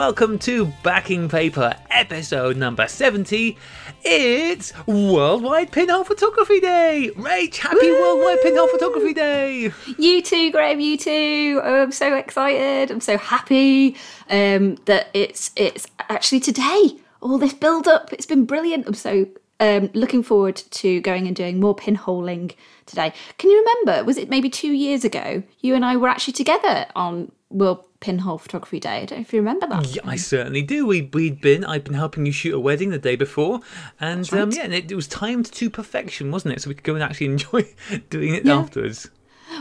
welcome to Backing Paper, episode number 70. It's Worldwide Pinhole Photography Day! Rach, happy Woo! Worldwide Pinhole Photography Day! You too, Graham. You too. Oh, I'm so excited. I'm so happy um, that it's it's actually today. All this build up. It's been brilliant. I'm so um, looking forward to going and doing more pinholing today. Can you remember? Was it maybe two years ago? You and I were actually together on World Pinhole Photography Day. I don't know if you remember that. Yeah, I certainly do. We, we'd been, I'd been helping you shoot a wedding the day before, and um, yeah, and it, it was timed to perfection, wasn't it? So we could go and actually enjoy doing it Yeah. afterwards.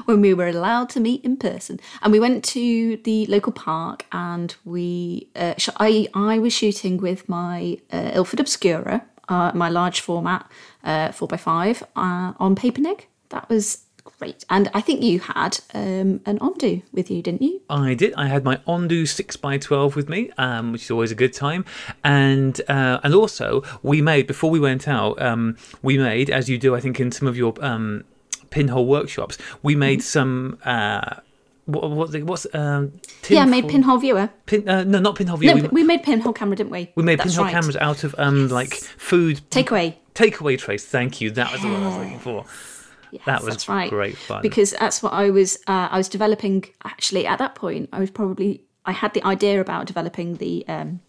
when we were allowed to meet in person. And we went to the local park and we, uh, sh- I, I was shooting with my uh, Ilford Obscura, uh, my large format uh, 4x5 on paper Papernig. That was great. And I think you had um, an Ondu with you, didn't you? I did. I had my Ondu six x twelve with me, um, which is always a good time. And uh, and also we made before we went out, um, we made as you do, I think, in some of your um, pinhole workshops, we made some. Uh, what, what what's um? yeah, I made Pinhole Viewer. Pin, uh, no, not pinhole viewer. No, we, we made Pinhole Camera, didn't we? we made That's pinhole right. cameras out of um like food Takeaway. takeaway trays. Thank you. That was the word I was looking for. Yes, That was right. great fun. Because that's what I was. Uh, I was developing. Actually, at that point, I was probably. I had the idea about developing the um,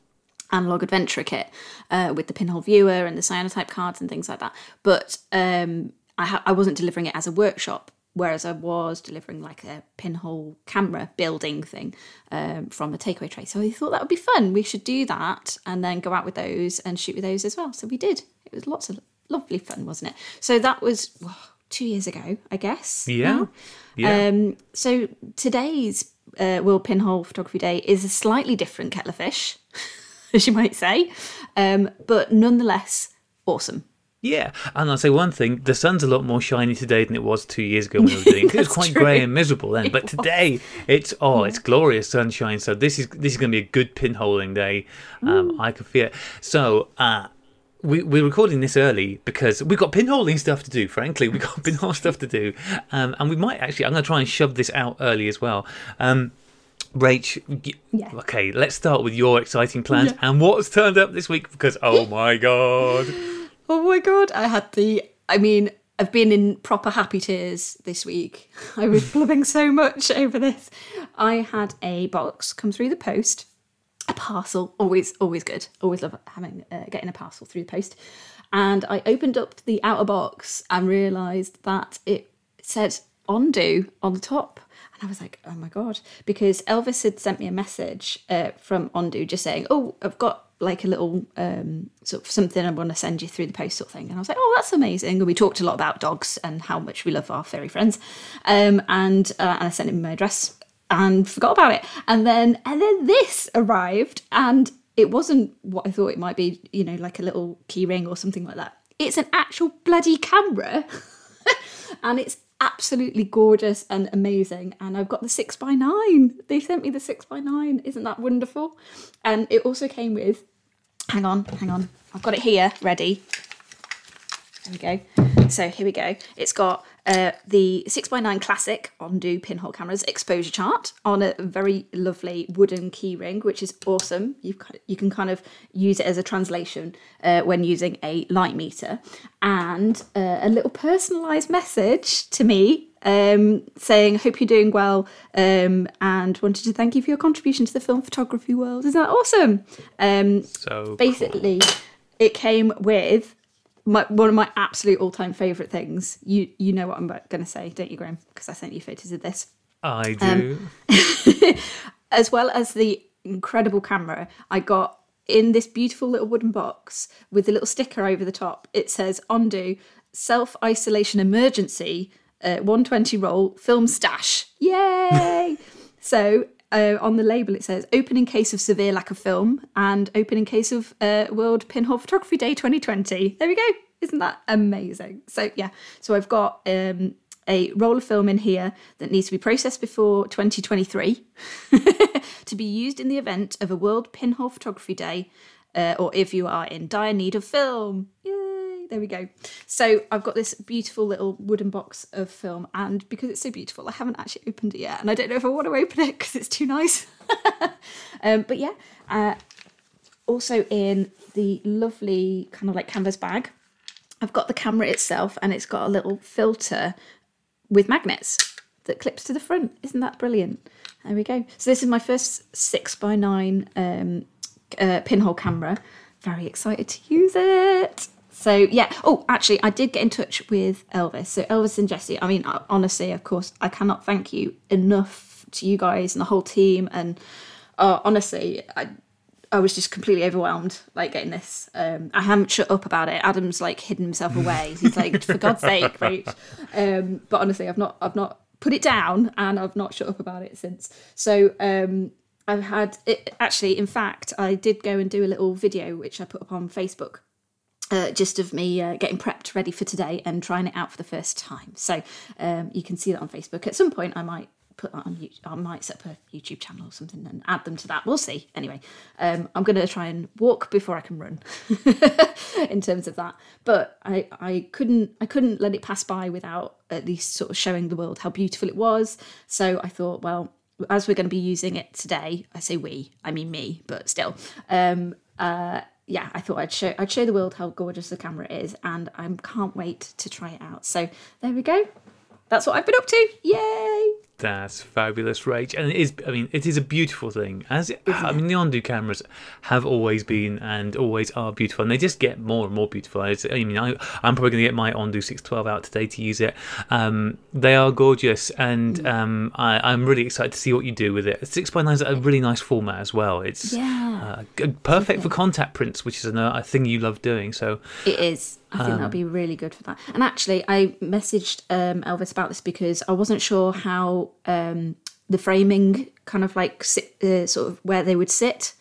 analog adventure kit uh, with the pinhole viewer and the cyanotype cards and things like that. But um, I, ha- I wasn't delivering it as a workshop. Whereas I was delivering like a pinhole camera building thing um, from a takeaway tray. So I thought that would be fun. We should do that and then go out with those and shoot with those as well. So we did. It was lots of lovely fun, wasn't it? So that was two years ago, I guess. Yeah. now. Yeah. Um, so today's uh, World Pinhole Photography Day is a slightly different kettle of fish, as you might say, um, but nonetheless awesome. Yeah, and I'll say one thing: the sun's a lot more shiny today than it was two years ago when we were doing. it. It was quite true. grey and miserable then, but today it's oh, it's glorious sunshine. So this is this is going to be a good pinholing day. Um, I can feel it. So. Uh, we, we're recording this early because we've got pinholing stuff to do, frankly. We've got pinhole stuff to do. Um, and we might actually, I'm going to try and shove this out early as well. Um, Rach, Yeah. okay, let's start with your exciting plans and what's turned up this week because, oh my God. Oh my god, I had the. I mean, I've been in proper happy tears this week. I was blubbing so much over this. I had a box come through the post, a parcel. Always, always good. Always love having uh, getting a parcel through the post. And I opened up the outer box and realised that it said Ondu on the top. And I was like, oh my God. Because Elvis had sent me a message uh, from Ondu just saying, oh, I've got like a little um, sort of something I want to send you through the post sort of thing. And I was like, oh, that's amazing. And we talked a lot about dogs and how much we love our furry friends. Um, and, uh, and I sent him my address and forgot about it. And then and then this arrived and it wasn't what I thought it might be, you know, like a little key ring or something like that. It's an actual bloody camera. and it's absolutely gorgeous and amazing. And I've got the six by nine. They sent me the six by nine. Isn't that wonderful? And it also came with hang on, hang on. I've got it here, ready. There we go. So here we go. It's got uh, the 6x9 classic Ondu pinhole cameras exposure chart on a very lovely wooden key ring, which is awesome. You you can kind of use it as a translation uh, when using a light meter, and uh, a little personalised message to me um, saying, "Hope you're doing well," um, and wanted to thank you for your contribution to the film photography world. Isn't that awesome? Um, So basically it came with my, one of my absolute all-time favorite things. You you know what i'm going to say don't you graham? Because i sent you photos of this. I Um, do. as well as the incredible camera i got in this beautiful little wooden box with a little sticker over the top. It says Ondu self-isolation emergency uh, 120 roll film stash. Yay! So uh, on the label it says open in case of severe lack of film and open in case of uh, world pinhole photography day 2020 there we go. Isn't that amazing? So yeah. So i've got um, a roll of film in here that needs to be processed before 2023 to be used in the event of a World Pinhole Photography Day, uh, or if you are in dire need of film. There we go. So I've got this beautiful little wooden box of film, and because it's so beautiful, I haven't actually opened it yet, and I don't know if I want to open it because it's too nice. um, but yeah, uh, also in the lovely kind of like canvas bag, I've got the camera itself and it's got a little filter with magnets that clips to the front. Isn't that brilliant? There we go. So this is my first six by nine um, uh, pinhole camera. Very excited to use it. So yeah. Oh, actually, I did get in touch with Elvis. So Elvis and Jesse. I mean, uh, honestly, of course, I cannot thank you enough to you guys and the whole team. And uh, honestly, I I was just completely overwhelmed, like getting this. Um, I haven't shut up about it. Adam's like hidden himself away. He's like, for God's sake, right? Um, but honestly, I've not, I've not put it down, and I've not shut up about it since. So um, I've had it. Actually, in fact, I did go and do a little video which I put up on Facebook. Uh, just of me uh, getting prepped ready for today and trying it out for the first time. So um, you can see that on Facebook. At some point, I might put that on YouTube. I might set up a YouTube channel or something and add them to that. We'll see. Anyway, um, I'm going to try and walk before I can run in terms of that. But I, I couldn't I couldn't let it pass by without at least sort of showing the world how beautiful it was. So I thought, well, as we're going to be using it today, I say we, I mean me, but still. Um, uh, yeah, I thought I'd show I'd show the world how gorgeous the camera is, and I can't wait to try it out. So there we go. That's what I've been up to. Yay! That's fabulous, Rach. And it is, I mean, it is a beautiful thing. As it, I mean, the Ondu cameras have always been and always are beautiful, and they just get more and more beautiful. I mean, I, am probably going to get my Ondu 612 out today to use it. Um, they are gorgeous, and mm. um, I, am really excited to see what you do with it. Six by nine is a really nice format as well. It's yeah. uh, perfect for contact prints, which is a, a thing you love doing. So it is. I think um, that'll be really good for that. And actually, I messaged um, Elvis about this because I wasn't sure how um, the framing, kind of like sit, uh, sort of where they would sit,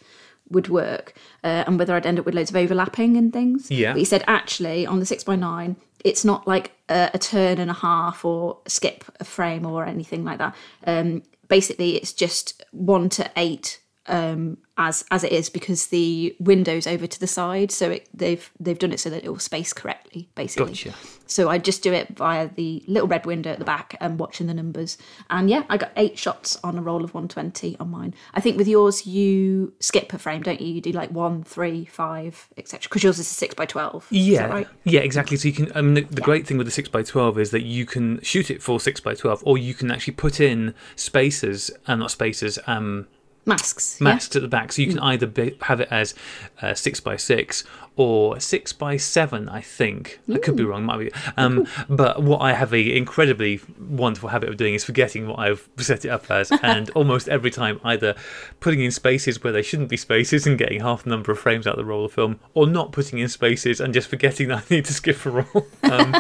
would work, uh, and whether I'd end up with loads of overlapping and things. Yeah. But he said actually on the six by nine, it's not like a, a turn and a half or skip a frame or anything like that. Um, basically, it's just one to eight um, as as it is because the window's over to the side, so it, they've they've done it so that it will space correctly, basically. Gotcha. So I just do it via the little red window at the back and watching the numbers. And yeah, I got eight shots on a roll of 120 on mine. I think with yours you skip a frame, don't you? You do like one, three, five, etc. Because yours is a six by twelve. Yeah, right? yeah, exactly. So you can. I mean, the, the yeah. great thing with the six by twelve is that you can shoot it for six by twelve, or you can actually put in spacers, and uh, not spacers. Um, masks masks yeah? at the back so you can mm. either be, have it as uh, six by six or six by seven i think. I could be wrong might be. Um, but what i have a incredibly wonderful habit of doing is forgetting what i've set it up as and almost every time either putting in spaces where they shouldn't be spaces and getting half the number of frames out of the roll of film or not putting in spaces and just forgetting that i need to skip a roll. Um,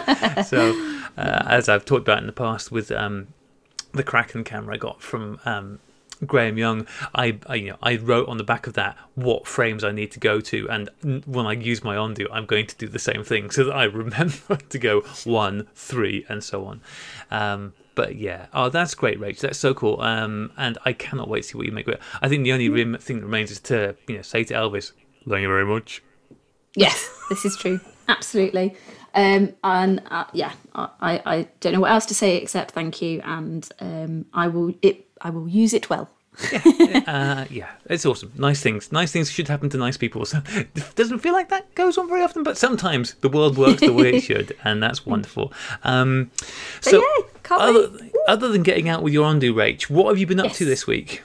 so uh, as i've talked about in the past with um, the kraken camera i got from um, Graham Young, I, I, you know I wrote on the back of that what frames I need to go to, and when I use my Ondu, I'm going to do the same thing so that I remember to go one, three, and so on. Um, but yeah, oh, that's great, Rach. That's so cool. Um, and I cannot wait to see what you make of it. I think the only mm. thing that remains is to you know say to Elvis, "Thank you very much." Yes, this is true. Absolutely. Um, and uh, yeah, I, I don't know what else to say except thank you, and um, I will it I will use it well. yeah, uh, yeah, it's awesome. Nice things, nice things should happen to nice people. So it doesn't feel like that goes on very often, but sometimes the world works the way it should, and that's wonderful. Um, so, yeah, other, other, than getting out with your Ondu, Rach, what have you been up yes. to this week?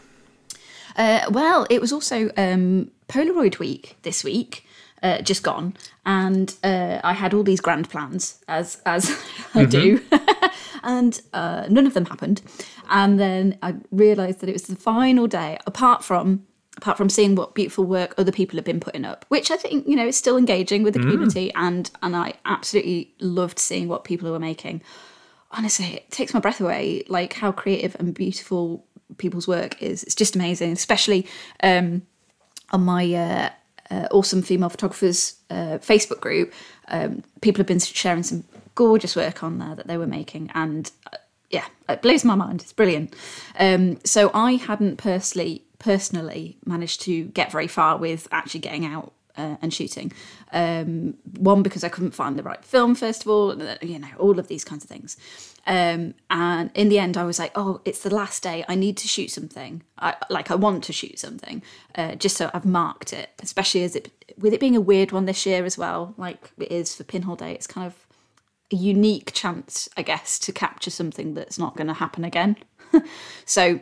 Uh, well, it was also um, Polaroid week this week uh, just gone, and uh, I had all these grand plans, as as I mm-hmm. do, and uh, none of them happened. And then I realised that it was the final day, apart from apart from seeing what beautiful work other people have been putting up, which I think you know is still engaging with the mm. community, and and I absolutely loved seeing what people were making. Honestly, it takes my breath away, like how creative and beautiful people's work is. It's just amazing, especially um, on my uh, uh, awesome female photographers uh, Facebook group, um, people have been sharing some gorgeous work on there that they were making, and uh, yeah, it blows my mind. It's brilliant. Um, so I hadn't personally personally managed to get very far with actually getting out uh, and shooting. Um, one because I couldn't find the right film, first of all, you know, all of these kinds of things. Um, and in the end, I was like, oh, it's the last day. I need to shoot something. I, like, I want to shoot something, uh, just so I've marked it. Especially as it, with it being a weird one this year as well, like it is for Pinhole Day. It's kind of a unique chance, I guess, to capture something that's not going to happen again. so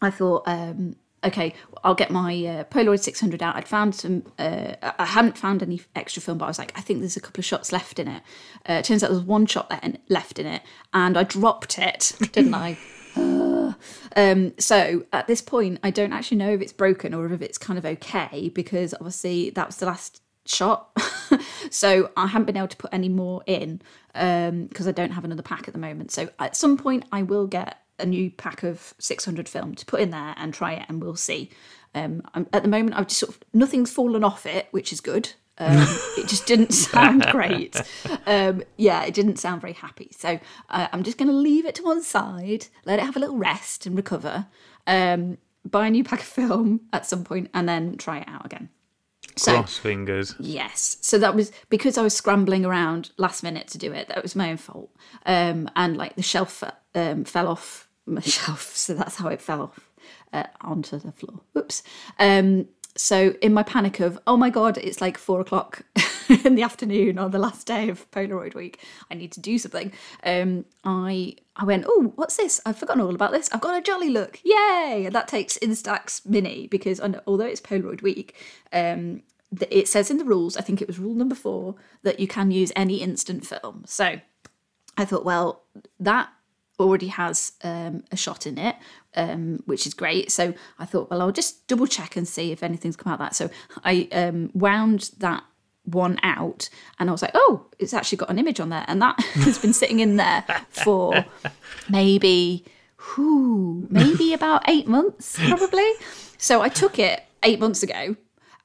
I thought, um, okay, I'll get my uh, Polaroid 600 out. I'd found some, uh, I hadn't found any extra film, but I was like, I think there's a couple of shots left in it. Uh, it turns out there's one shot left in it, and I dropped it, didn't I? um, so at this point, I don't actually know if it's broken or if it's kind of okay because obviously that was the last shot. so I haven't been able to put any more in because um, I don't have another pack at the moment. So at some point, I will get a new pack of 600 film to put in there and try it, and we'll see. Um, at the moment, I've just sort of nothing's fallen off it, which is good. Um, it just didn't sound great. Um, yeah, it didn't sound very happy. So uh, I'm just going to leave it to one side, let it have a little rest and recover. Um, buy a new pack of film at some point, and then try it out again. So, Cross fingers. Yes. So that was because I was scrambling around last minute to do it. That was my own fault. Um, and like the shelf um, fell off my shelf, so that's how it fell off uh, onto the floor. Oops. Um, so in my panic of oh my god, it's like four o'clock in the afternoon on the last day of Polaroid week, I need to do something. Um, I I went oh what's this? I've forgotten all about this. I've got a jolly look, yay! And that takes Instax Mini because although it's Polaroid week. Um, it says in the rules, I think it was rule number four, that you can use any instant film. So I thought, well, that already has um, a shot in it, um, which is great. So I thought, well, I'll just double check and see if anything's come out of that. So I um, wound that one out and I was like, oh, it's actually got an image on there. And that has been sitting in there for maybe, whoo, maybe about eight months, probably. So I took it eight months ago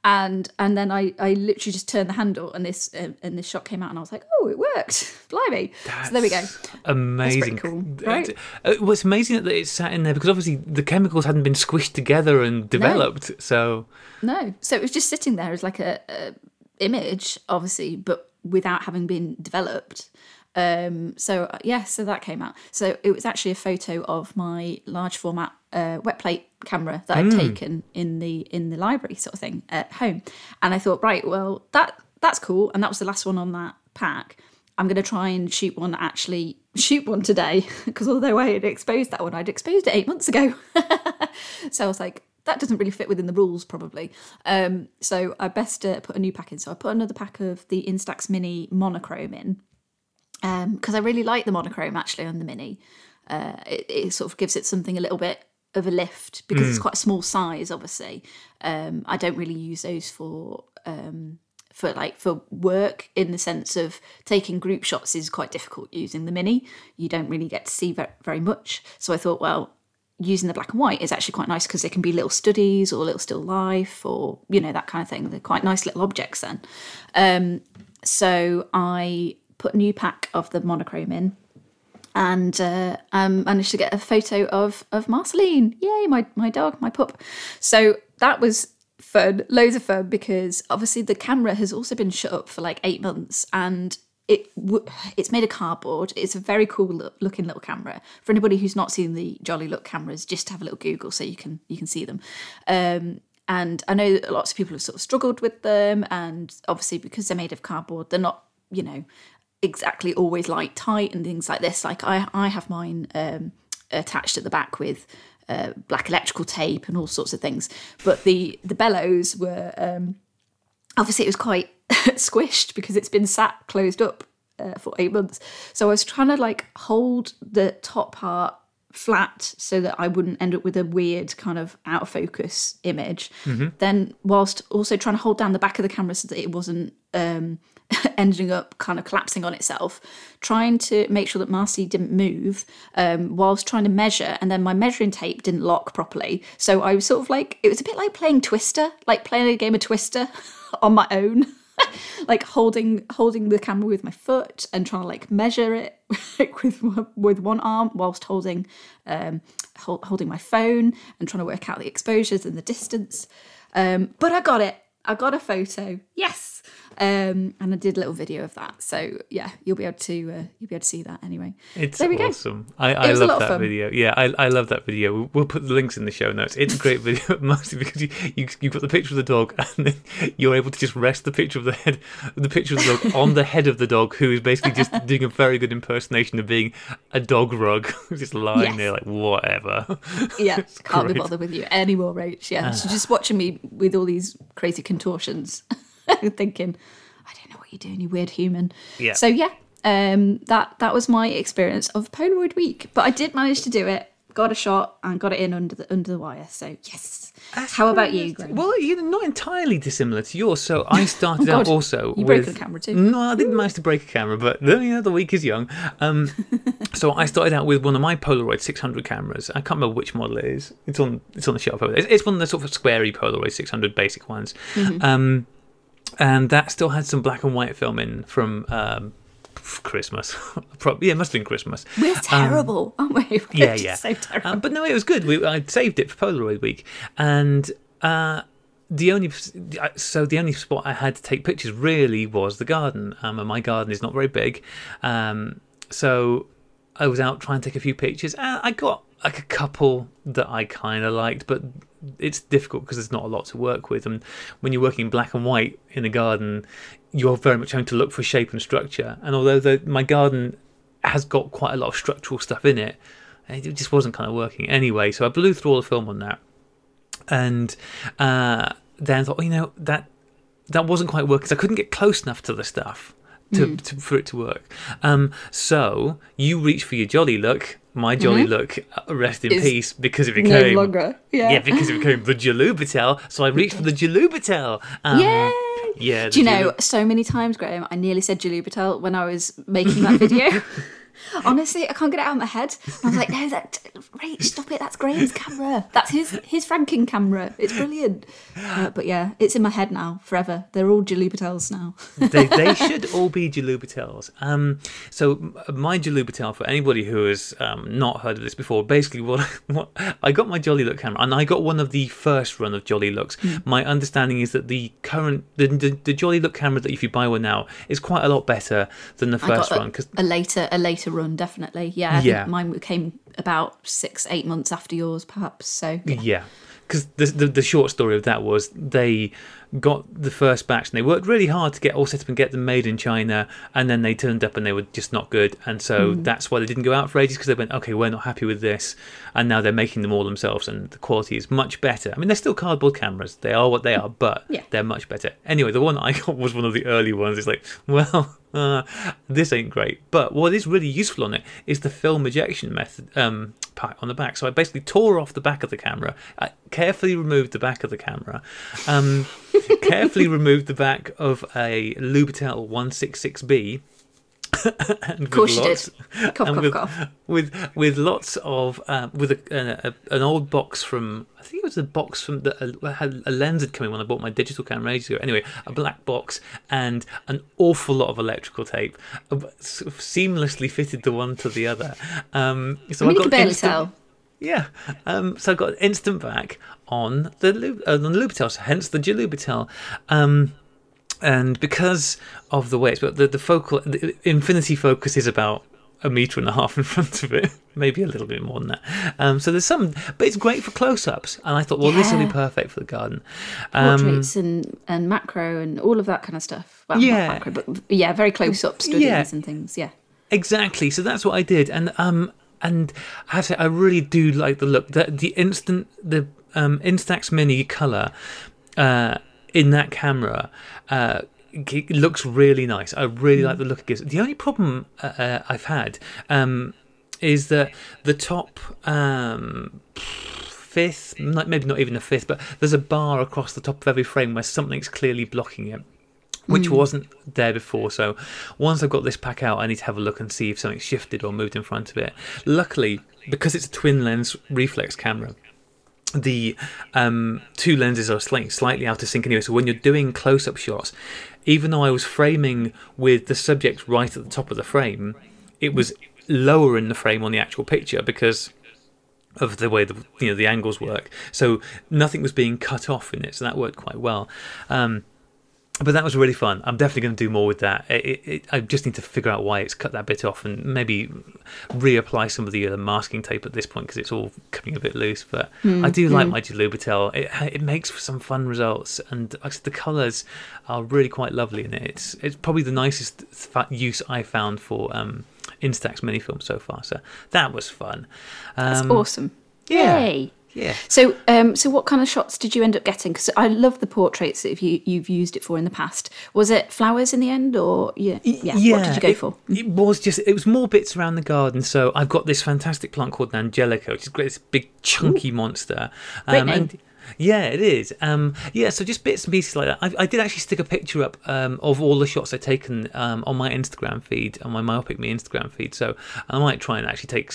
and and then I, I literally just turned the handle and this uh, and this shot came out and I was like oh it worked. Blimey. That's so there we go. Amazing. cool right? uh, what's amazing that it sat in there because obviously the chemicals hadn't been squished together and developed no. so. No. So it was just sitting there as like a, a image obviously but without having been developed um, so uh, yeah, so that came out. So it was actually a photo of my large format uh, wet plate camera that I'd mm. taken in the in the library sort of thing at home, and I thought, right, well that that's cool, and that was the last one on that pack. I'm going to try and shoot one actually shoot one today because although I had exposed that one, I'd exposed it eight months ago. so I was like, that doesn't really fit within the rules probably. Um, so I best uh, put a new pack in. So I put another pack of the Instax Mini monochrome in because um, I really like the monochrome actually on the Mini. Uh, it, it, sort of gives it something a little bit of a lift because mm. it's quite a small size. Obviously, um, I don't really use those for um, for like for work in the sense of taking group shots is quite difficult using the Mini. You don't really get to see very, very much. So I thought, well, using the black and white is actually quite nice because they can be little studies or little still life or you know that kind of thing. They're quite nice little objects then. Um, so I put a new pack of the monochrome in and uh, um, managed to get a photo of of Marceline. Yay, my my dog, my pup. So that was fun, loads of fun because obviously the camera has also been shut up for like eight months and. It it's made of cardboard. It's a very cool look- looking little camera. For anybody who's not seen the Jolly Look cameras, just have a little Google so you can you can see them. Um, and I know lots of people have sort of struggled with them, and obviously because they're made of cardboard, they're not you know exactly always light tight and things like this. Like I, I have mine um, attached at the back with uh, black electrical tape and all sorts of things. But the the bellows were um, obviously it was quite squished because it's been sat closed up uh, for eight months. So I was trying to like hold the top part flat so that I wouldn't end up with a weird kind of out of focus image. Mm-hmm. Then whilst also trying to hold down the back of the camera so that it wasn't um, ending up kind of collapsing on itself, trying to make sure that Marcy didn't move um, whilst trying to measure, and then my measuring tape didn't lock properly. So I was sort of like, it was a bit like playing Twister, like playing a game of Twister on my own. like holding holding the camera with my foot and trying to like measure it with with one arm whilst holding um, hold, holding my phone and trying to work out the exposures and the distance. Um, but I got it. I got a photo. Yes. Um, and I did a little video of that. So yeah, you'll be able to uh, you'll be able to see that anyway. It's There we go. awesome. I, I was love that video. Yeah, I, I love that video. We'll, we'll put the links in the show notes. It's a great video, mostly because you, you you've got the picture of the dog, and then you're able to just rest the picture of the head, the picture of the dog on the head of the dog, who is basically just doing a very good impersonation of being a dog rug, just lying Yes. there like whatever. Yeah, can't be bothered with you anymore, Rach. Yeah, she's just watching me with all these crazy contortions, thinking, I don't know what you're doing, you weird human. Yeah. So yeah, um, that that was my experience of Polaroid Week, but I did manage to do it. Got a shot and got it in under the under the wire. So yes. How about you, Graham? Well, you're not entirely dissimilar to yours. So I started Oh, out also You broke with the camera too. No, I didn't manage to break a camera, but you know, the week is young. Um, so I started out with one of my Polaroid 600 cameras. I can't remember which model it is. It's on it's on the shelf over there. It's, it's one of the sort of squarey Polaroid 600 basic ones. Mm-hmm. Um, and that still had some black and white film in from um, Christmas. Probably, yeah, it must have been Christmas. We're terrible, aren't we? We're Um, Yeah, yeah. So terrible. Um, but no, it was good. We, I saved it for Polaroid week, and uh, the only so the only spot I had to take pictures really was the garden. Um, and my garden is not very big, um, so I was out trying to take a few pictures. And I got like a couple that I kind of liked, but it's difficult because there's not a lot to work with. And when you're working black and white in a garden, you're very much having to look for shape and structure. And although the, my garden has got quite a lot of structural stuff in it, it just wasn't kind of working anyway. So I blew through all the film on that, and uh, then thought, oh, you know, that that wasn't quite working. I couldn't get close enough to the stuff to, to for it to work. Um, so you reach for your jolly look. My jolly look, uh, rest in Is peace, because it became no longer. Yeah. yeah, because it became the Jalubitel. So I reached for the Jalubitel. Um, Yay! Yeah. Do you know, so many times, Graham, I nearly said Julie Patel when I was making that video. Honestly, I can't get it out of my head. I was like, no, that Rach, stop it. That's Graham's camera. That's his his Franking camera. It's brilliant. Uh, but yeah, it's in my head now forever. They're all Julie now. they, they should all be Jalubitels. Um, so my Jalubitel, for anybody who has um, not heard of this before, basically what, what I got my Jolly Look camera, and I got one of the first run of Jolly Looks. Hmm. My understanding is that the current the, the, the Jolly Look camera that if you buy one now is quite a lot better than the first a, because a later a later run, definitely. Yeah, I Yeah. mine came about six eight months after yours, perhaps. So yeah. Yeah, because the, the the short story of that was they got the first batch and they worked really hard to get all set up and get them made in China, and then they turned up and they were just not good, and so hmm. that's why they didn't go out for ages because they went, okay, we're not happy with this, and now they're making them all themselves, and the quality is much better. I mean, they're still cardboard cameras; they are what they are, but Yeah. they're much better. Anyway, the one I got was one of the early ones. It's like, well. Uh, this ain't great, but what is really useful on it is the film ejection method um, part on the back. So I basically tore off the back of the camera, I carefully removed the back of the camera, um, carefully removed the back of a Lubitel 166B. Of course you lots, did. Cough, cough, with, cough. with with lots of um, with a, a, a, an old box from I think it was a box from that uh, had a lens had come in when I bought my digital camera ages ago. Anyway, a black box and an awful lot of electrical tape, uh, sort of seamlessly fitted the one to the other. Um, so I mean, you got can barely instant- tell. yeah. Um, so I got instant back on the uh, on the Lubitel, so hence the Jalubitel. Um, and because of the way it's but the, the focal the infinity focus is about a meter and a half in front of it, maybe a little bit more than that. Um, so there's some, but it's great for close-ups. And I thought, well, this will be perfect for the garden. Um, Portraits and, and macro and all of that kind of stuff. Well, Yeah. macro, but yeah, very close up studies Yeah. and things. Yeah. Exactly. So that's what I did, and um, and I have to say, I really do like the look. The the instant the um Instax Mini color, uh, in that camera, uh. It looks really nice. I really like the look it gives. The only problem uh, uh, I've had um, is that the top um, fifth, maybe not even a fifth, but there's a bar across the top of every frame where something's clearly blocking it which wasn't there before. So once I've got this pack out, I need to have a look and see if something's shifted or moved in front of it. Luckily, because it's a twin lens reflex camera, the um, two lenses are slightly, slightly out of sync anyway. So when you're doing close up shots, even though I was framing with the subject right at the top of the frame, it was lower in the frame on the actual picture because of the way the you know the angles work. So nothing was being cut off in it, so that worked quite well. Um, but that was really fun. I'm definitely going to do more with that. It, it, it, I just need to figure out why it's cut that bit off and maybe reapply some of the uh, masking tape at this point because it's all coming a bit loose. But I do like my Lubitel. It it makes for some fun results, and like I said, the colours are really quite lovely in it. It's it's probably the nicest use I found for um, Instax mini film so far. So that was fun. That's Um, awesome. yeah. Yay. Yeah. So, um, so what kind of shots did you end up getting? Because I love the portraits that you you've used it for in the past. Was it flowers in the end, or yeah, yeah? what did you go it, for? It was just it was more bits around the garden. So I've got this fantastic plant called an Angelica, which is great. This big chunky monster. Great name. and- yeah, it is. Um, yeah, so just bits and pieces like that. I, I did actually stick a picture up um, of all the shots I've taken um, on my Instagram feed, on my Myopic Me Instagram feed. So I might try and actually take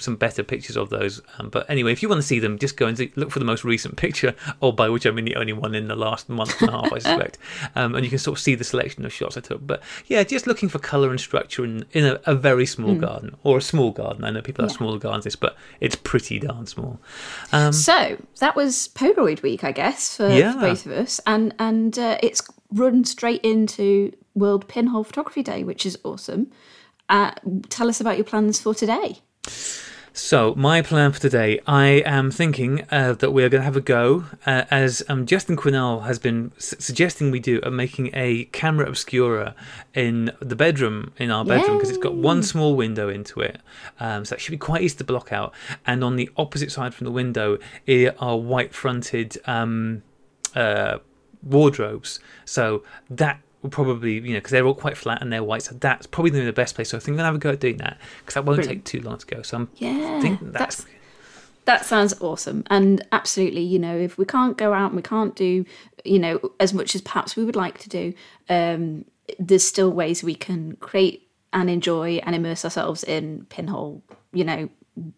some better pictures of those. Um, but anyway, if you want to see them, just go and look for the most recent picture, or by which I mean the only one in the last month and a half, I suspect. Um, and you can sort of see the selection of shots I took. But yeah, just looking for colour and structure in, in a, a very small garden or a small garden. I know people have Yeah. smaller gardens, but it's pretty darn small. Um, So that was Polaroid week, I guess, for, Yeah. for both of us, and and uh, it's run straight into World Pinhole Photography Day, which is awesome. Uh, tell us about your plans for today. So, my plan for today, I am thinking uh, that we're going to have a go, uh, as um, Justin Quinnell has been s- suggesting we do, of making a camera obscura in the bedroom, in our bedroom, because it's got one small window into it. Um, so, that should be quite easy to block out. And on the opposite side from the window are white fronted um, uh, wardrobes. So, that will probably, you know, because they're all quite flat and they're white. So, that's probably going to be the best place. So, I think to have a go at doing that, because that won't take too long to go. So, I'm Yeah, thinking that's. that's that sounds awesome, and absolutely, you know, if we can't go out and we can't do, you know, as much as perhaps we would like to do, um, there's still ways we can create and enjoy and immerse ourselves in pinhole, you know,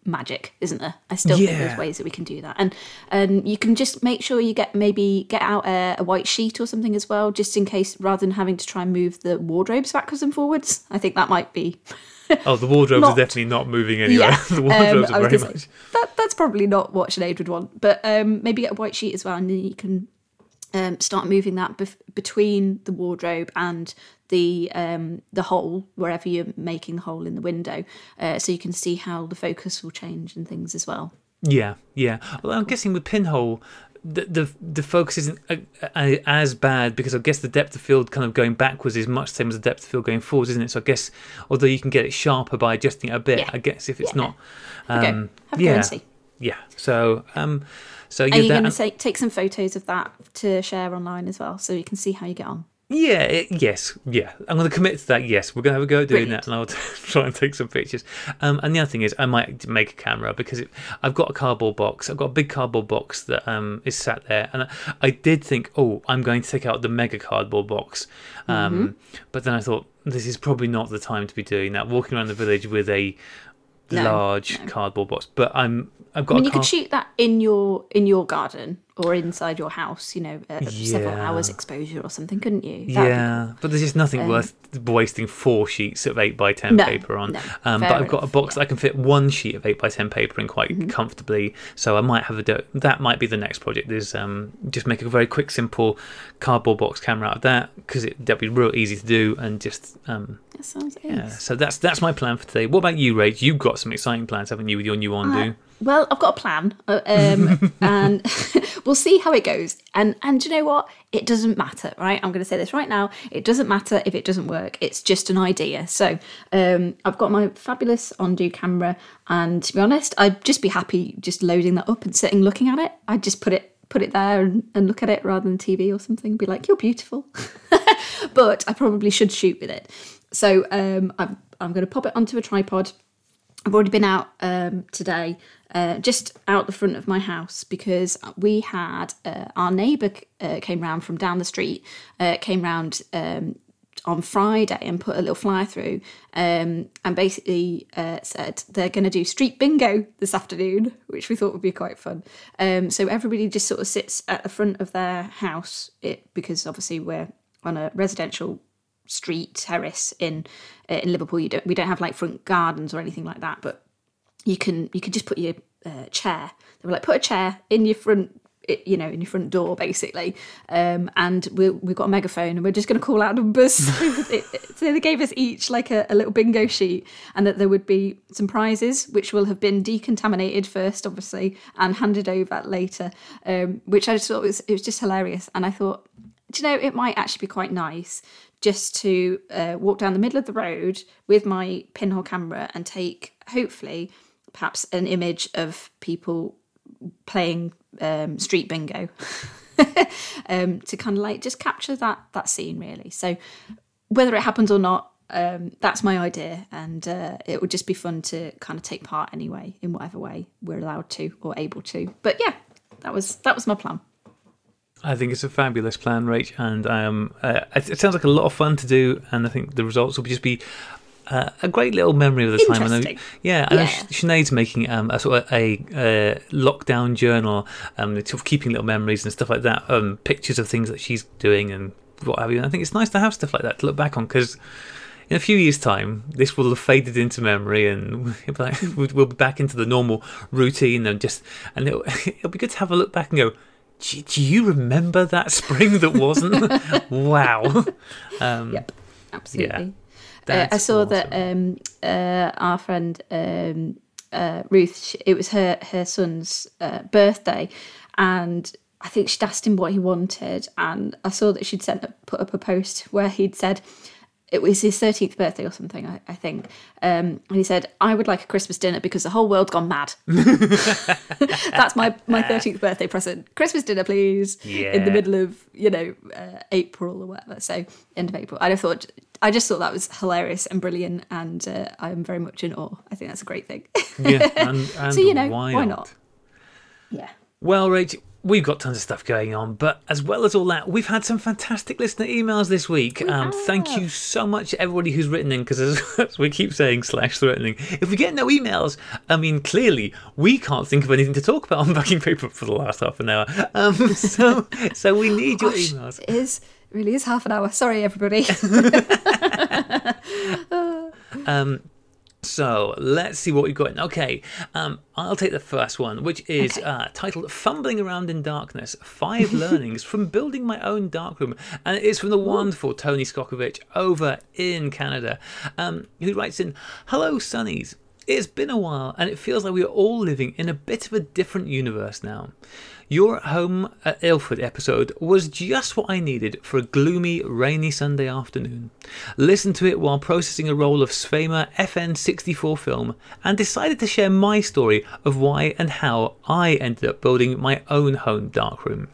magic, isn't there? I still think there's ways that we can do that, and and you can just make sure you get maybe get out a, a white sheet or something as well, just in case, rather than having to try and move the wardrobes backwards and forwards. I think that might be Oh, the wardrobes Not- are definitely not moving anywhere. yeah, the wardrobes um, are very much. say, that that's probably not what Sinead would want, but um, maybe get a white sheet as well, and then you can um, start moving that bef- between the wardrobe and the um, the hole wherever you're making the hole in the window, uh, so you can see how the focus will change and things as well. Yeah, yeah. Well, I'm guessing with pinhole, the the, the focus isn't uh, uh, as bad because I guess the depth of field kind of going backwards is much the same as the depth of field going forwards, isn't it? So I guess although you can get it sharper by adjusting it a bit, Yeah. I guess if it's Yeah. not, Okay, um, have a go yeah, yeah. So um, so yeah, Are you going to take take some photos of that to share online as well, so you can see how you get on? Yeah, it, yes, yeah. I'm going to commit to that. Yes, we're going to have a go at doing Brilliant. that, and I'll try and take some pictures. Um, and the other thing is, I might make a camera because it, I've got a cardboard box. I've got a big cardboard box that um, is sat there, and I, I did think, oh, I'm going to take out the mega cardboard box. Um, Mm-hmm. But then I thought this is probably not the time to be doing that. Walking around the village with a No, large no. cardboard box, but I'm I've got I mean, you could shoot that in your in your garden or inside your house. You know, uh, several hours exposure or something, couldn't you? That'd be. Yeah, but there's just nothing Um, worth wasting four sheets of eight by ten No, paper on. no, um, but I've got a box yeah. that I can fit one sheet of eight by ten paper in quite Mm-hmm. comfortably. So I might have a do- that might be the next project. Is um, just make a very quick, simple cardboard box camera out of that because it that'd be real easy to do and just um, That sounds yeah. So that's that's my plan for today. What about you, Ray? You've got some exciting plans, haven't you, with your new Ondu? Well, I've got a plan, uh, um, and we'll see how it goes. And and you know what? It doesn't matter, right? I'm going to say this right now. It doesn't matter if it doesn't work. It's just an idea. So um, I've got my fabulous Ondu camera, and to be honest, I'd just be happy just loading that up and sitting looking at it. I'd just put it put it there and, and look at it rather than TV or something. Be like, you're beautiful. but I probably should shoot with it. So um, I'm, I'm going to pop it onto a tripod. I've already been out um, today, uh, just out the front of my house because we had uh, our neighbour uh, came round from down the street, uh, came round um, on Friday and put a little flyer through um, and basically uh, said they're going to do street bingo this afternoon, which we thought would be quite fun. Um, so everybody just sort of sits at the front of their house it, because obviously we're on a residential street terrace in uh, in Liverpool. You don't we don't have like front gardens or anything like that, but you can you can just put your uh, chair. They were like, put a chair in your front you know, in your front door, basically. Um, and we, we've got a megaphone and we're just going to call out numbers. so they gave us each like a, a, little bingo sheet and that there would be some prizes, which will have been decontaminated first, obviously, and handed over later, um, which I just thought was, it was just hilarious. And I thought, do you know, it might actually be quite nice just to uh, walk down the middle of the road with my pinhole camera and take, hopefully, perhaps an image of people playing um, street bingo um, to kind of like just capture that that scene really. So whether it happens or not, um, that's my idea, and uh, it would just be fun to kind of take part anyway in whatever way we're allowed to or able to. But yeah, that was that was my plan. I think it's a fabulous plan, Rach, and um, uh, it sounds like a lot of fun to do. And I think the results will just be uh, a great little memory of the time. I yeah, I know Sinead's making um, a sort of a, a lockdown journal, um, sort of keeping little memories and stuff like that, um, pictures of things that she's doing and what have you. And I think it's nice to have stuff like that to look back on because in a few years' time, this will have faded into memory, and we'll be back into the normal routine, and just and it'll, it'll be good to have a look back and go. Do you remember that spring that wasn't? wow. Um, yep, absolutely. Yeah. Uh, I saw awesome. that um, uh, our friend um, uh, Ruth, she, it was her her son's uh, birthday, and I think she'd asked him what he wanted, and I saw that she'd sent put up a post where he'd said, it was his 13th birthday or something, I, I think. Um, and he said, I would like a Christmas dinner because the whole world's gone mad. That's my, my 13th birthday present. Christmas dinner, please. Yeah. In the middle of, you know, uh, April or whatever. So, end of April. I thought, I just thought that was hilarious and brilliant. And uh, I'm very much in awe. I think that's a great thing. yeah. And, and so, you know, why, why not? Yeah. Well, Rachel, we've got tons of stuff going on, but as well as all that, we've had some fantastic listener emails this week. Um, thank you so much to everybody who's written in, because as, as, we keep saying, slash threatening, if we get no emails, I mean, clearly we can't think of anything to talk about on backing paper for the last half an hour. Um, so, so we need your Gosh, emails. It is really is half an hour. Sorry, everybody. um, so let's see what we've got. Okay, um, I'll take the first one, which is okay. uh, titled "Fumbling Around in Darkness: Five Learnings from Building My Own Darkroom," and it is from the wonderful Tony Skokovich over in Canada, um, who writes in, "Hello, Sunnies." It's been a while, and it feels like we are all living in a bit of a different universe now. Your Home at Ilford episode was just what I needed for a gloomy, rainy Sunday afternoon. Listened to it while processing a roll of Svema FN64 film and decided to share my story of why and how I ended up building my own home darkroom.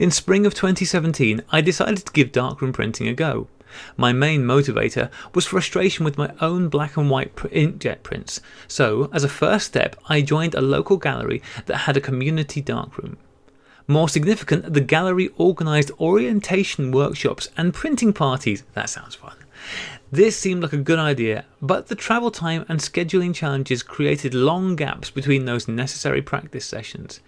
In spring of 2017, I decided to give darkroom printing a go. My main motivator was frustration with my own black and white inkjet prints, so as a first step, I joined a local gallery that had a community darkroom. More significant, the gallery organised orientation workshops and printing parties. That sounds fun. This seemed like a good idea, but the travel time and scheduling challenges created long gaps between those necessary practice sessions.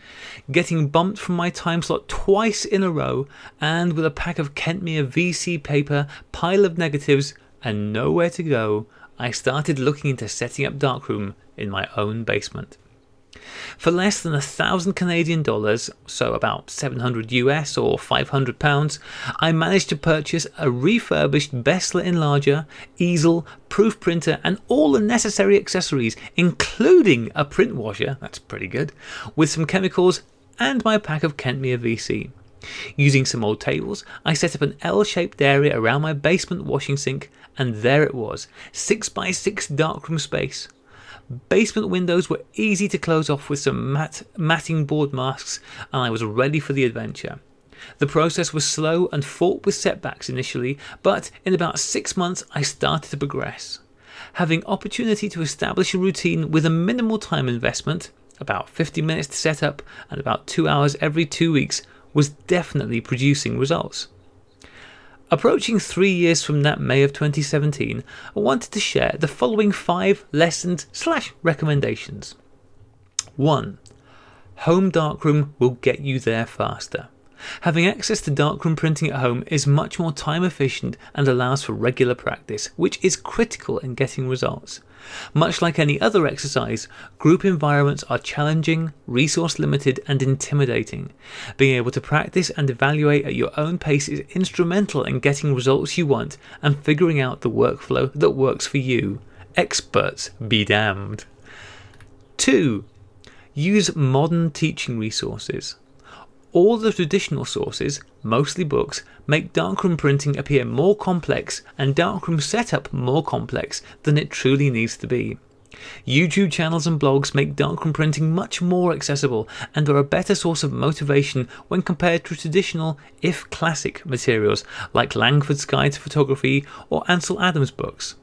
Getting bumped from my time slot twice in a row, and with a pack of Kentmere VC paper, pile of negatives, and nowhere to go, I started looking into setting up Darkroom in my own basement. For less than a thousand Canadian dollars, so about 700 US or 500 pounds, I managed to purchase a refurbished Beseler enlarger, easel, proof printer, and all the necessary accessories, including a print washer, that's pretty good, with some chemicals and my pack of Kentmere VC. Using some old tables, I set up an L shaped area around my basement washing sink, and there it was 6x6 darkroom space. Basement windows were easy to close off with some mat- matting board masks, and I was ready for the adventure. The process was slow and fraught with setbacks initially, but in about six months I started to progress. Having opportunity to establish a routine with a minimal time investment, about 50 minutes to set up and about two hours every two weeks, was definitely producing results. Approaching three years from that May of 2017, I wanted to share the following five lessons slash recommendations. 1. Home Darkroom will get you there faster. Having access to darkroom printing at home is much more time efficient and allows for regular practice, which is critical in getting results. Much like any other exercise, group environments are challenging, resource limited, and intimidating. Being able to practice and evaluate at your own pace is instrumental in getting results you want and figuring out the workflow that works for you. Experts be damned. 2. Use modern teaching resources. All the traditional sources, mostly books, make darkroom printing appear more complex and darkroom setup more complex than it truly needs to be. YouTube channels and blogs make darkroom printing much more accessible and are a better source of motivation when compared to traditional, if classic, materials like Langford's Guide to Photography or Ansel Adams books.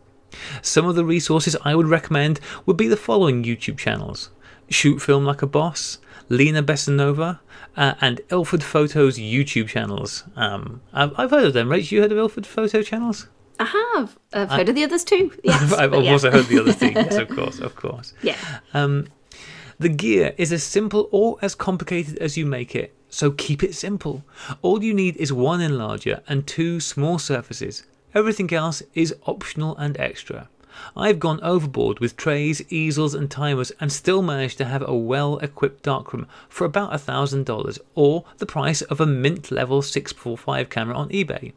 Some of the resources I would recommend would be the following YouTube channels Shoot Film Like a Boss, Lina Bessonova, uh, and Ilford Photos YouTube channels. Um, I've, I've heard of them, right? You heard of Ilford Photo channels? I have. I've heard of the others too. Yes, I've yeah. also heard the other thing. Yes, of course, of course. Yeah. Um, the gear is as simple or as complicated as you make it, so keep it simple. All you need is one enlarger and two small surfaces. Everything else is optional and extra. I've gone overboard with trays, easels, and timers and still managed to have a well equipped darkroom for about $1,000 or the price of a mint level 645 camera on eBay.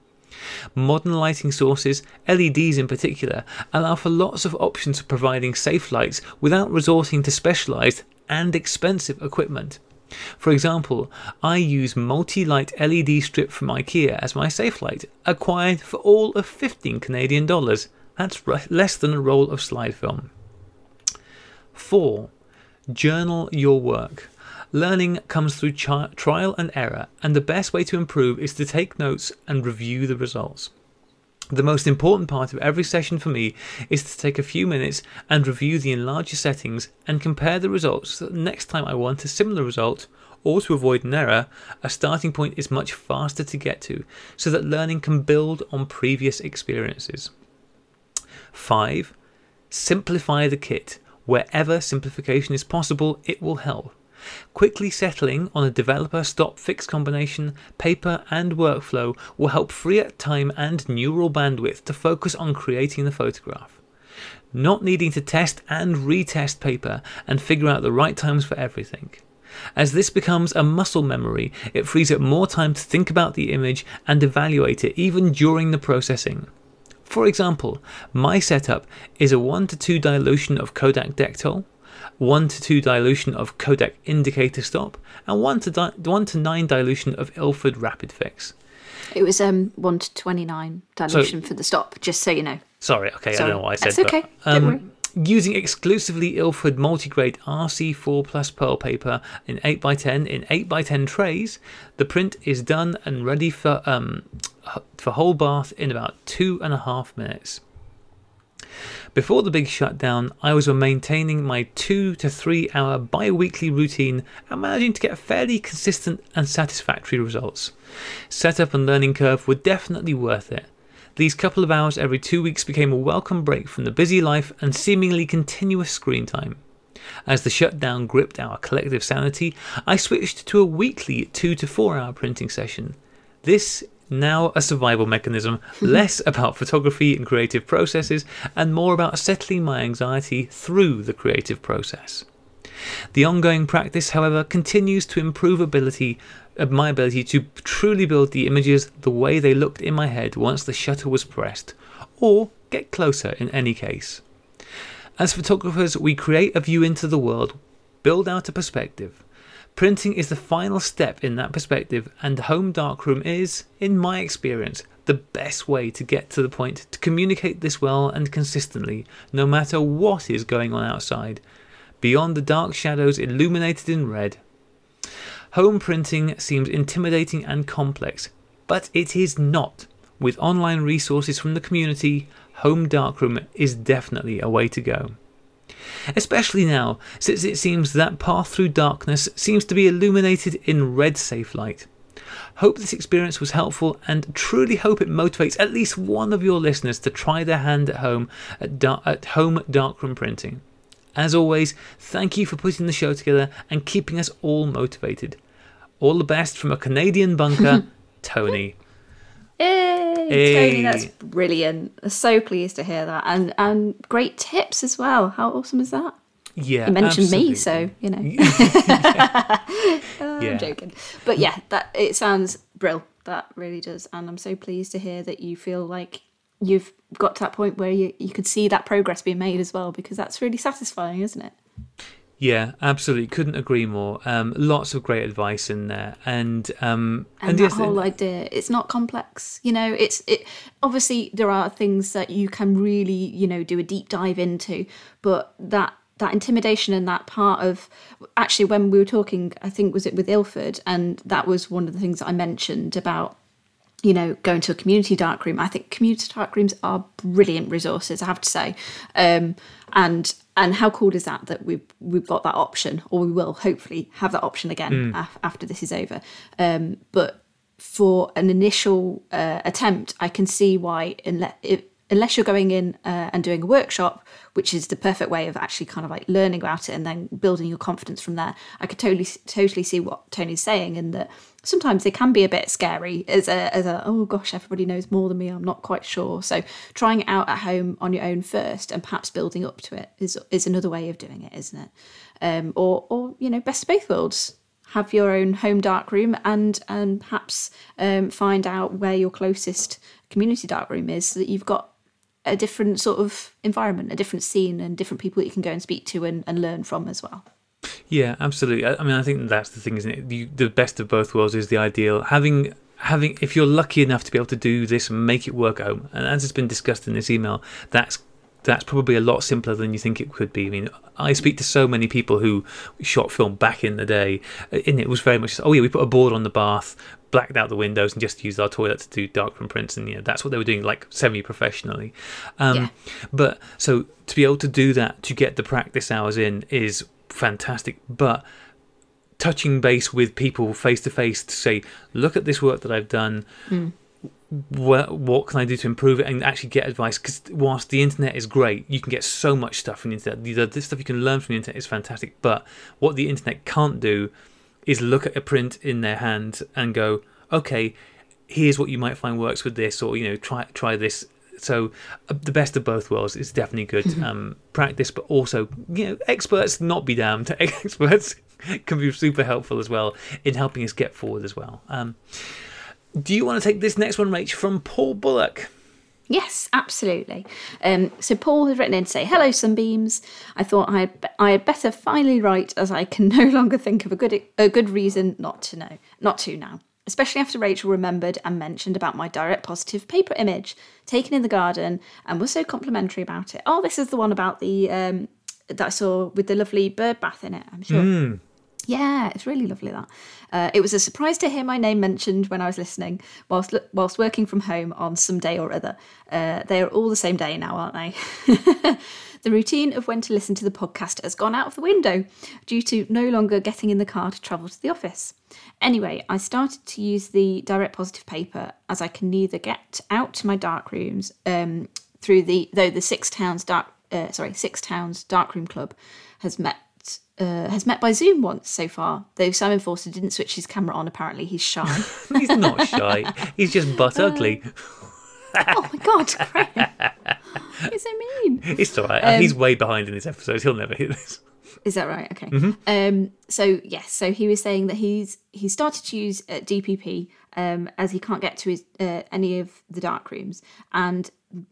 Modern lighting sources, LEDs in particular, allow for lots of options for providing safe lights without resorting to specialized and expensive equipment. For example, I use multi-light LED strip from IKEA as my safe light, acquired for all of 15 Canadian dollars. That's less than a roll of slide film. 4. Journal your work. Learning comes through trial and error, and the best way to improve is to take notes and review the results. The most important part of every session for me is to take a few minutes and review the enlarger settings and compare the results so that next time I want a similar result or to avoid an error, a starting point is much faster to get to so that learning can build on previous experiences. 5. Simplify the kit. Wherever simplification is possible, it will help. Quickly settling on a developer stop fix combination, paper, and workflow will help free up time and neural bandwidth to focus on creating the photograph. Not needing to test and retest paper and figure out the right times for everything. As this becomes a muscle memory, it frees up more time to think about the image and evaluate it even during the processing. For example, my setup is a 1 to 2 dilution of Kodak Dektol, 1 to 2 dilution of Kodak Indicator Stop, and 1 to, di- 1 to 9 dilution of Ilford Rapid Fix. It was um one to twenty nine dilution for the stop, just so you know. Sorry, okay, I Sorry. don't know what I said. That's okay, But, don't um, worry. Using exclusively Ilford multigrade RC4 plus pearl paper in 8x10 in 8x10 trays, the print is done and ready for um for whole bath in about two and a half minutes. Before the big shutdown, I was maintaining my two to three hour bi weekly routine and managing to get fairly consistent and satisfactory results. Setup and learning curve were definitely worth it. These couple of hours every two weeks became a welcome break from the busy life and seemingly continuous screen time. As the shutdown gripped our collective sanity, I switched to a weekly two to four hour printing session. This now a survival mechanism, less about photography and creative processes, and more about settling my anxiety through the creative process. The ongoing practice, however, continues to improve ability my ability to truly build the images the way they looked in my head once the shutter was pressed, or get closer in any case. As photographers, we create a view into the world, build out a perspective. Printing is the final step in that perspective, and Home Darkroom is, in my experience, the best way to get to the point to communicate this well and consistently, no matter what is going on outside, beyond the dark shadows illuminated in red. Home printing seems intimidating and complex, but it is not. With online resources from the community, Home Darkroom is definitely a way to go. Especially now, since it seems that path through darkness seems to be illuminated in red safe light. Hope this experience was helpful and truly hope it motivates at least one of your listeners to try their hand at home at, at home darkroom printing. As always, thank you for putting the show together and keeping us all motivated. All the best from a Canadian bunker, Tony. Yay, Hey. Tony, that's brilliant. So pleased to hear that, and and great tips as well. How awesome is that? Yeah, You mentioned me, so you know. Oh, yeah. I'm joking, but yeah, that it sounds brill. That really does, and I'm so pleased to hear that you feel like you've got to that point where you you could see that progress being made as well, because that's really satisfying, isn't it? Yeah, absolutely. Couldn't agree more. Um, lots of great advice in there, and um, and, yes, that whole idea it's not complex you know it's it obviously there are things that you can really you know do a deep dive into but that that intimidation and that part of actually when we were talking i think was it with ilford and that was one of the things that i mentioned about you know, going to a community dark room. I think community dark rooms are brilliant resources, I have to say. Um, and and how cool is that that we've we've got that option, or we will hopefully have that option again af- after this is over. Um, but for an initial uh, attempt, I can see why unless unless you're going in uh, and doing a workshop, which is the perfect way of actually kind of like learning about it and then building your confidence from there. I could totally totally see what Tony's saying in that sometimes they can be a bit scary as a as a oh gosh everybody knows more than me I'm not quite sure. So trying it out at home on your own first and perhaps building up to it is is another way of doing it, isn't it? Um, or or you know best of both worlds have your own home dark room and and perhaps um, find out where your closest community dark room is so that you've got a different sort of environment a different scene and different people that you can go and speak to and, and learn from as well Yeah, absolutely. I I mean, I think that's the thing, isn't it? You, the best of both worlds is the ideal. Having having if you're lucky enough to be able to do this and make it work at home, and as it's been discussed in this email, that's that's probably a lot simpler than you think it could be. I mean, I speak to so many people who shot film back in the day, uh, and it was very much oh yeah, we put a board on the bath, blacked out the windows, and just used our toilet to do darkroom prints, and yeah, that's what they were doing like semi-professionally. Um, Yeah. But so to be able to do that to get the practice hours in is fantastic. But touching base with people face to face to say, look at this work that I've done. Mm. What, what can I do to improve it and actually get advice? Because whilst the internet is great, you can get so much stuff from the internet. The, the stuff you can learn from the internet is fantastic. But what the internet can't do is look at a print in their hand and go, okay, here's what you might find works with this, or you know, try try this. So uh, the best of both worlds is definitely good um, practice, but also you know, experts not be damned. Experts can be super helpful as well in helping us get forward as well. Um, do you want to take this next one, Rach, from Paul Bullock? Yes, absolutely. Um, so Paul has written in to say, "Hello, Sunbeams. I thought I had, I had better finally write, as I can no longer think of a good a good reason not to know, not to now. Especially after Rachel remembered and mentioned about my direct positive paper image taken in the garden and was so complimentary about it. Oh, this is the one about the um, that I saw with the lovely bird bath in it. I'm sure. Yeah, it's really lovely that. Uh, it was a surprise to hear my name mentioned when I was listening whilst whilst working from home on some day or other. Uh, they are all the same day now, aren't they? the routine of when to listen to the podcast has gone out of the window due to no longer getting in the car to travel to the office. Anyway, I started to use the direct positive paper as I can neither get out to my dark rooms um, through the though the Six Towns dark uh, sorry Six Towns Darkroom Club has met uh, has met by Zoom once so far, though Simon Forster didn't switch his camera on. Apparently, he's shy. He's not shy. He's just butt ugly. Oh my god, Graham. You're so mean. It's all right. Um, He's way behind in his episodes. He'll never hear this. Is that right? Okay. Um, so yes, so he was saying that he's he started to use uh, DPP um, as he can't get to his uh, any of the dark rooms, and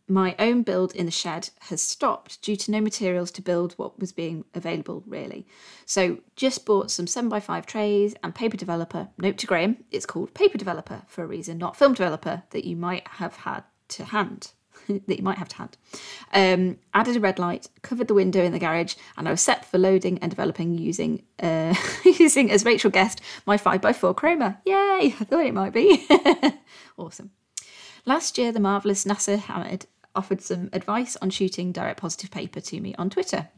my own build in the shed has stopped due to no materials to build what was being available really. So just bought some seven x five trays and paper developer. Note to Graham, it's called paper developer for a reason, not film developer that you might have had to hand. that you might have to hand. Um, added a red light, covered the window in the garage, and I was set for loading and developing using uh, using as Rachel guessed my 5x4 chroma. Yay! I thought it might be. awesome. Last year, the marvellous Nasser Hamid offered some advice on shooting direct positive paper to me on Twitter.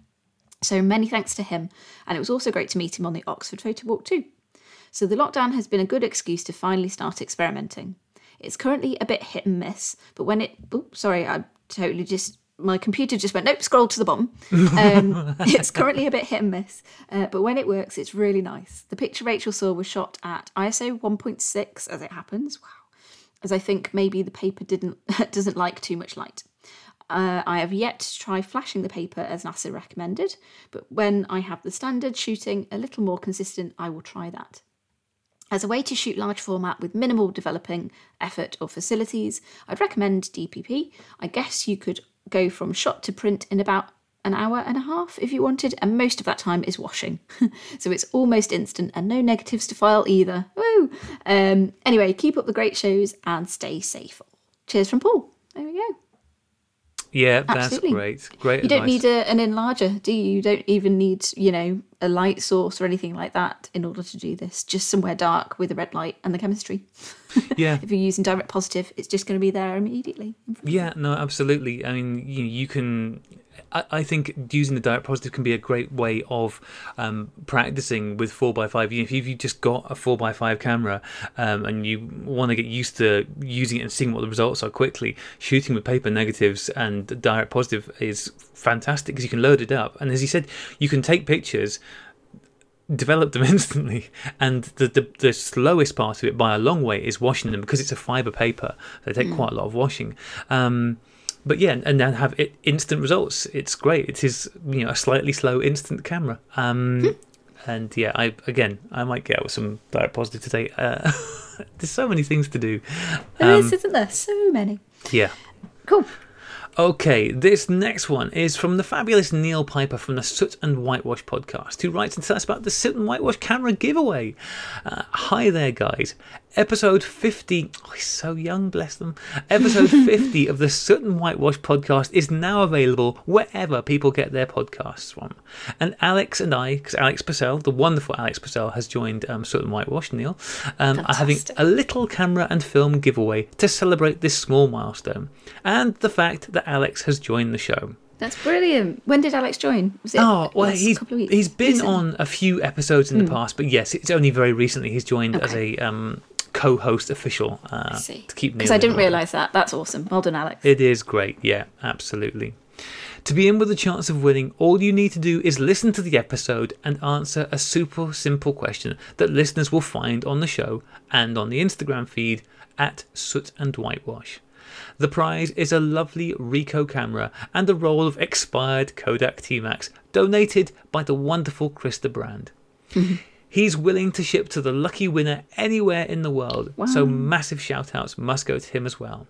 So many thanks to him, and it was also great to meet him on the Oxford Photo Walk too. So the lockdown has been a good excuse to finally start experimenting. It's currently a bit hit and miss, but when it, oops, sorry, I totally just my computer just went nope scroll to the bottom. Um, it's currently a bit hit and miss uh, but when it works it's really nice. The picture rachel saw was shot at iso 1.6 as it happens. Wow. As i think maybe the paper didn't doesn't like too much light. Uh, I have yet to try flashing the paper as Nasser recommended, but when I have the standard shooting a little more consistent, I will try that. As a way to shoot large format with minimal developing effort or facilities, I'd recommend DPP. I guess you could go from shot to print in about an hour and a half if you wanted, and most of that time is washing. so it's almost instant and no negatives to file either. Woo! Um, anyway, keep up the great shows and stay safe. Cheers from Paul. There we go. Yeah, that's Absolutely. great. Great. You don't need a, an enlarger, do you? You don't even need, you know, a light source or anything like that in order to do this. Just somewhere dark with a red light and the chemistry. Yeah. if you're using direct positive, it's just going to be there immediately. Yeah, no, absolutely. I mean, you, you can. I, I think using the direct positive can be a great way of um, practicing with 4x5. If you've just got a 4x5 camera um, and you want to get used to using it and seeing what the results are quickly, shooting with paper negatives and direct positive is fantastic because you can load it up. And as you said, you can take pictures develop them instantly and the, the the slowest part of it by a long way is washing them because it's a fiber paper they take quite a lot of washing um but yeah and then have it instant results it's great it is you know a slightly slow instant camera um and yeah i again i might get out with some direct positive today uh there's so many things to do There is, Um, isn't there? So many. yeah Cool. Okay, this next one is from the fabulous Neil Piper from the Soot and Whitewash podcast, who writes and tells us about the Soot and Whitewash camera giveaway. Uh, hi there, guys. Episode 50, oh, he's so young, bless them. Episode 50 of the Soot and Whitewash podcast is now available wherever people get their podcasts from. And Alex and I, because Alex Purcell, the wonderful Alex Purcell, has joined um, Soot and Whitewash, Neil, um, are having a little camera and film giveaway to celebrate this small milestone and the fact that Alex has joined the show. That's brilliant. When did Alex join? Was it Oh, well, he's, couple of weeks? Hmm. he's been Recent? on a few episodes in the past, but yes, it's only very recently he's joined as a um, co host official uh, to keep Because I didn't realise that. That's awesome. Well done, Alex. It is great, yeah, absolutely. To be in with a chance of winning, all you need to do is listen to the episode and answer a super simple question that listeners will find on the show and on the Instagram feed at Soot and Whitewash. The prize is a lovely Ricoh camera and a roll of expired Kodak T-Max donated by the wonderful Krista Brand. He's willing to ship to the lucky winner anywhere in the world, so massive shout outs must go to him as well.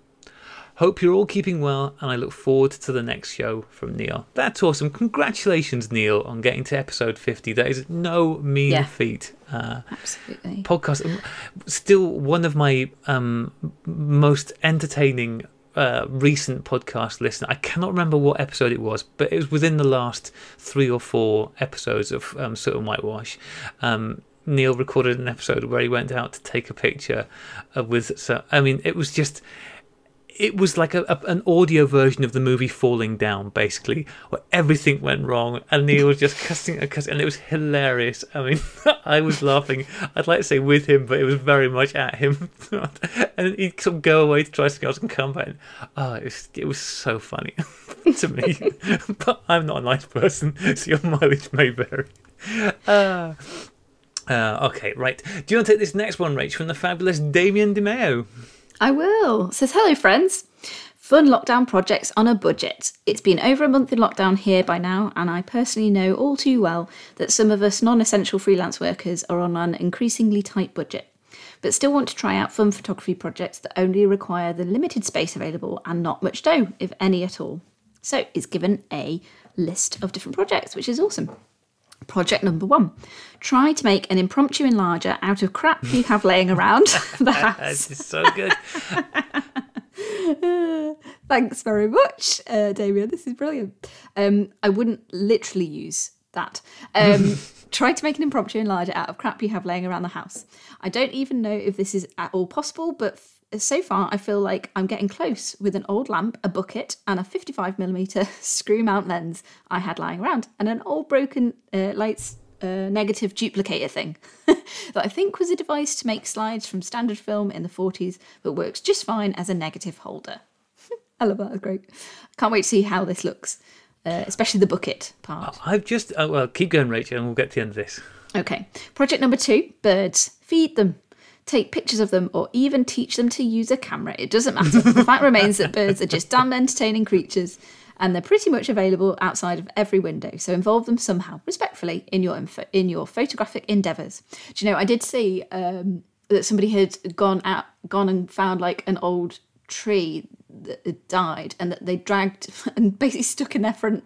Hope you're all keeping well, and I look forward to the next show from Neil. That's awesome. Congratulations, Neil, on getting to episode 50. That is no mean Yeah. feat. Uh, Absolutely. podcast, still one of my um, most entertaining uh, recent podcast listener. I cannot remember what episode it was, but it was within the last three or four episodes of um, Soot and Whitewash. Um, Neil recorded an episode where he went out to take a picture uh, with. So I mean, it was just it was like a, a, an audio version of the movie Falling Down, basically, where everything went wrong, and Neil was just cussing and cussing, and it was hilarious. I mean, I was laughing. I'd like to say with him, but it was very much at him. and he'd sort of go away to try something else and come back. And, oh, it was, it was so funny to me. but I'm not a nice person, so your mileage may vary. Uh, uh, okay, right. Do you want to take this next one, Rach, from the fabulous Damien DeMeo? I will. Says, hello, friends. Fun lockdown projects on a budget. It's been over a month in lockdown here by now, and I personally know all too well that some of us non essential freelance workers are on an increasingly tight budget, but still want to try out fun photography projects that only require the limited space available and not much dough, if any at all. So, it's given a list of different projects, which is awesome. Project number one try to make an impromptu enlarger out of crap you have laying around the house. This is so good. Thanks very much, uh, Damien. This is brilliant. Um, I wouldn't literally use that. Um, try to make an impromptu enlarger out of crap you have laying around the house. I don't even know if this is at all possible, but so far I feel like I'm getting close with an old lamp, a bucket, and a 55mm screw mount lens I had lying around, and an old broken uh, lights uh, negative duplicator thing that I think was a device to make slides from standard film in the 40s, but works just fine as a negative holder. I love that. That's great. Can't wait to see how this looks, uh, especially the bucket part. I've just uh, well, keep going, Rachel, and we'll get to the end of this. Okay. Project number two birds. Feed them. Take pictures of them or even teach them to use a camera. It doesn't matter. the fact remains that birds are just damn entertaining creatures and they're pretty much available outside of every window. So involve them somehow, respectfully, in your info- in your photographic endeavours. Do you know? I did see um, that somebody had gone out, gone and found like an old tree that had died, and that they dragged and basically stuck in their front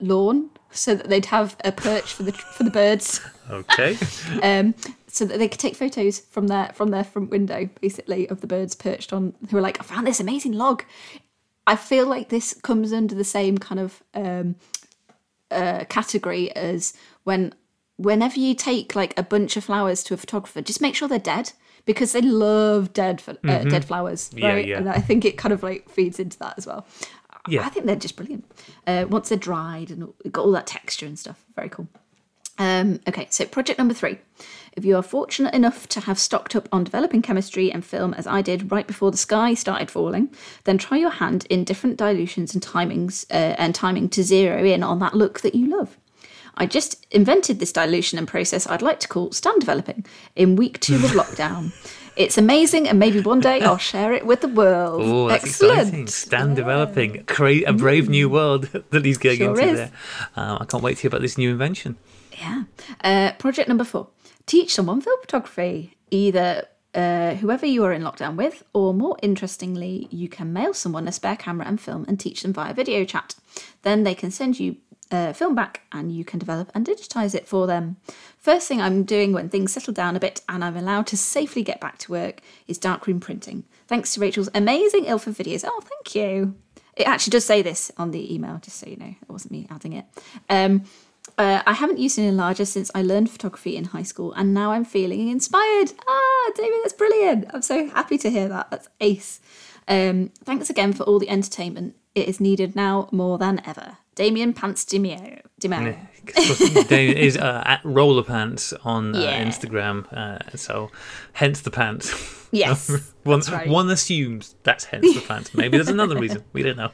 lawn so that they'd have a perch for the for the birds. Okay. um, so that they could take photos from their from their front window, basically, of the birds perched on. Who were like, "I found this amazing log." I feel like this comes under the same kind of um, uh, category as when whenever you take like a bunch of flowers to a photographer, just make sure they're dead because they love dead uh, dead flowers, Yeah, right? yeah. And I think it kind of like feeds into that as well. Yeah. I think they're just brilliant. Uh, once they're dried and got all that texture and stuff, very cool. Um, okay, so project number three. If you are fortunate enough to have stocked up on developing chemistry and film as I did right before the sky started falling, then try your hand in different dilutions and timings uh, and timing to zero in on that look that you love. I just invented this dilution and process I'd like to call stand developing in week two of lockdown. It's amazing, and maybe one day I'll share it with the world. Oh, that's Excellent. exciting. Stan developing. Create a brave new world that he's going Sure into is. there. Um, I can't wait to hear about this new invention. Yeah. Uh, project number four teach someone film photography, either uh, whoever you are in lockdown with, or more interestingly, you can mail someone a spare camera and film and teach them via video chat. Then they can send you uh, film back and you can develop and digitize it for them. First thing I'm doing when things settle down a bit and I'm allowed to safely get back to work is darkroom printing. Thanks to Rachel's amazing Ilford videos. Oh, thank you. It actually does say this on the email, just so you know. It wasn't me adding it. Um, uh, I haven't used an enlarger since I learned photography in high school, and now I'm feeling inspired. Ah, David, that's brilliant. I'm so happy to hear that. That's ace. Um, thanks again for all the entertainment. It is needed now more than ever. Damien Pants Dimeo. Dimeo. Damien is uh, at roller pants on uh, Yeah. Instagram, uh, so hence the pants. Yes, one, right. one assumes that's hence the pants. Maybe there's another reason. We don't know.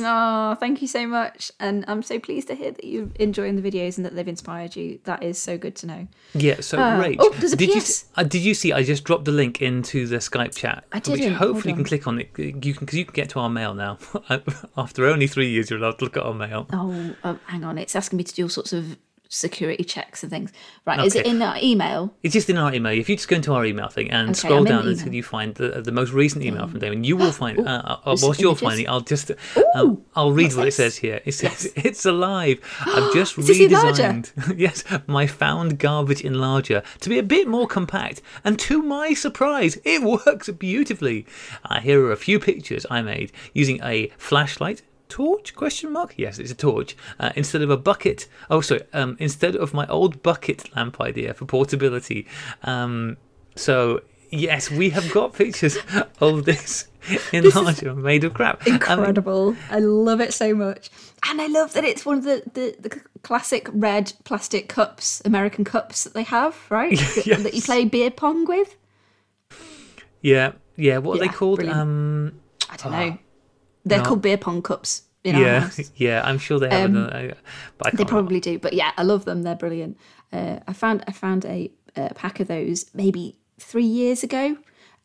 Oh, thank you so much. And I'm so pleased to hear that you're enjoying the videos and that they've inspired you. That is so good to know. Yeah, so Uh, Rach, oh, there's a did you PS. uh, did you see? I just dropped the link into the Skype chat, I didn't, hopefully you can click on it. You can because you can get to our mail now. After only three years, you're allowed to look at our mail. Oh, oh, hang on. It's asking me to do all sorts of security checks and things. Right, is it in that email? It's just in our email. If you just go into our email thing and Okay, scroll I'm down until you find the the most recent email from Damon, you will find. uh, uh, whilst you're finding, I'll just um, I'll read what's what it says here. It says it's alive. I've just Is this enlarger? redesigned. yes, my found garbage enlarger to be a bit more compact, and to my surprise, it works beautifully. Uh, here are a few pictures I made using a flashlight. Torch? Question mark? Yes, it's a torch. Uh, instead of a bucket. Oh, sorry. Um, instead of my old bucket lamp idea for portability. Um, so yes, we have got pictures of this enlarger made of crap. Um, Incredible. I love it so much. And I love that it's one of the, the, the classic red plastic cups, American cups that they have, right? That- Yes. That you play beer pong with. yeah, yeah. What are Yeah, they called? brilliant. Um, I don't know. They're called beer pong cups in our yeah, yeah. I'm sure they have. Um, another, but I They probably do, but yeah, I love them. They're brilliant. Uh, I found I found a, a pack of those maybe three years ago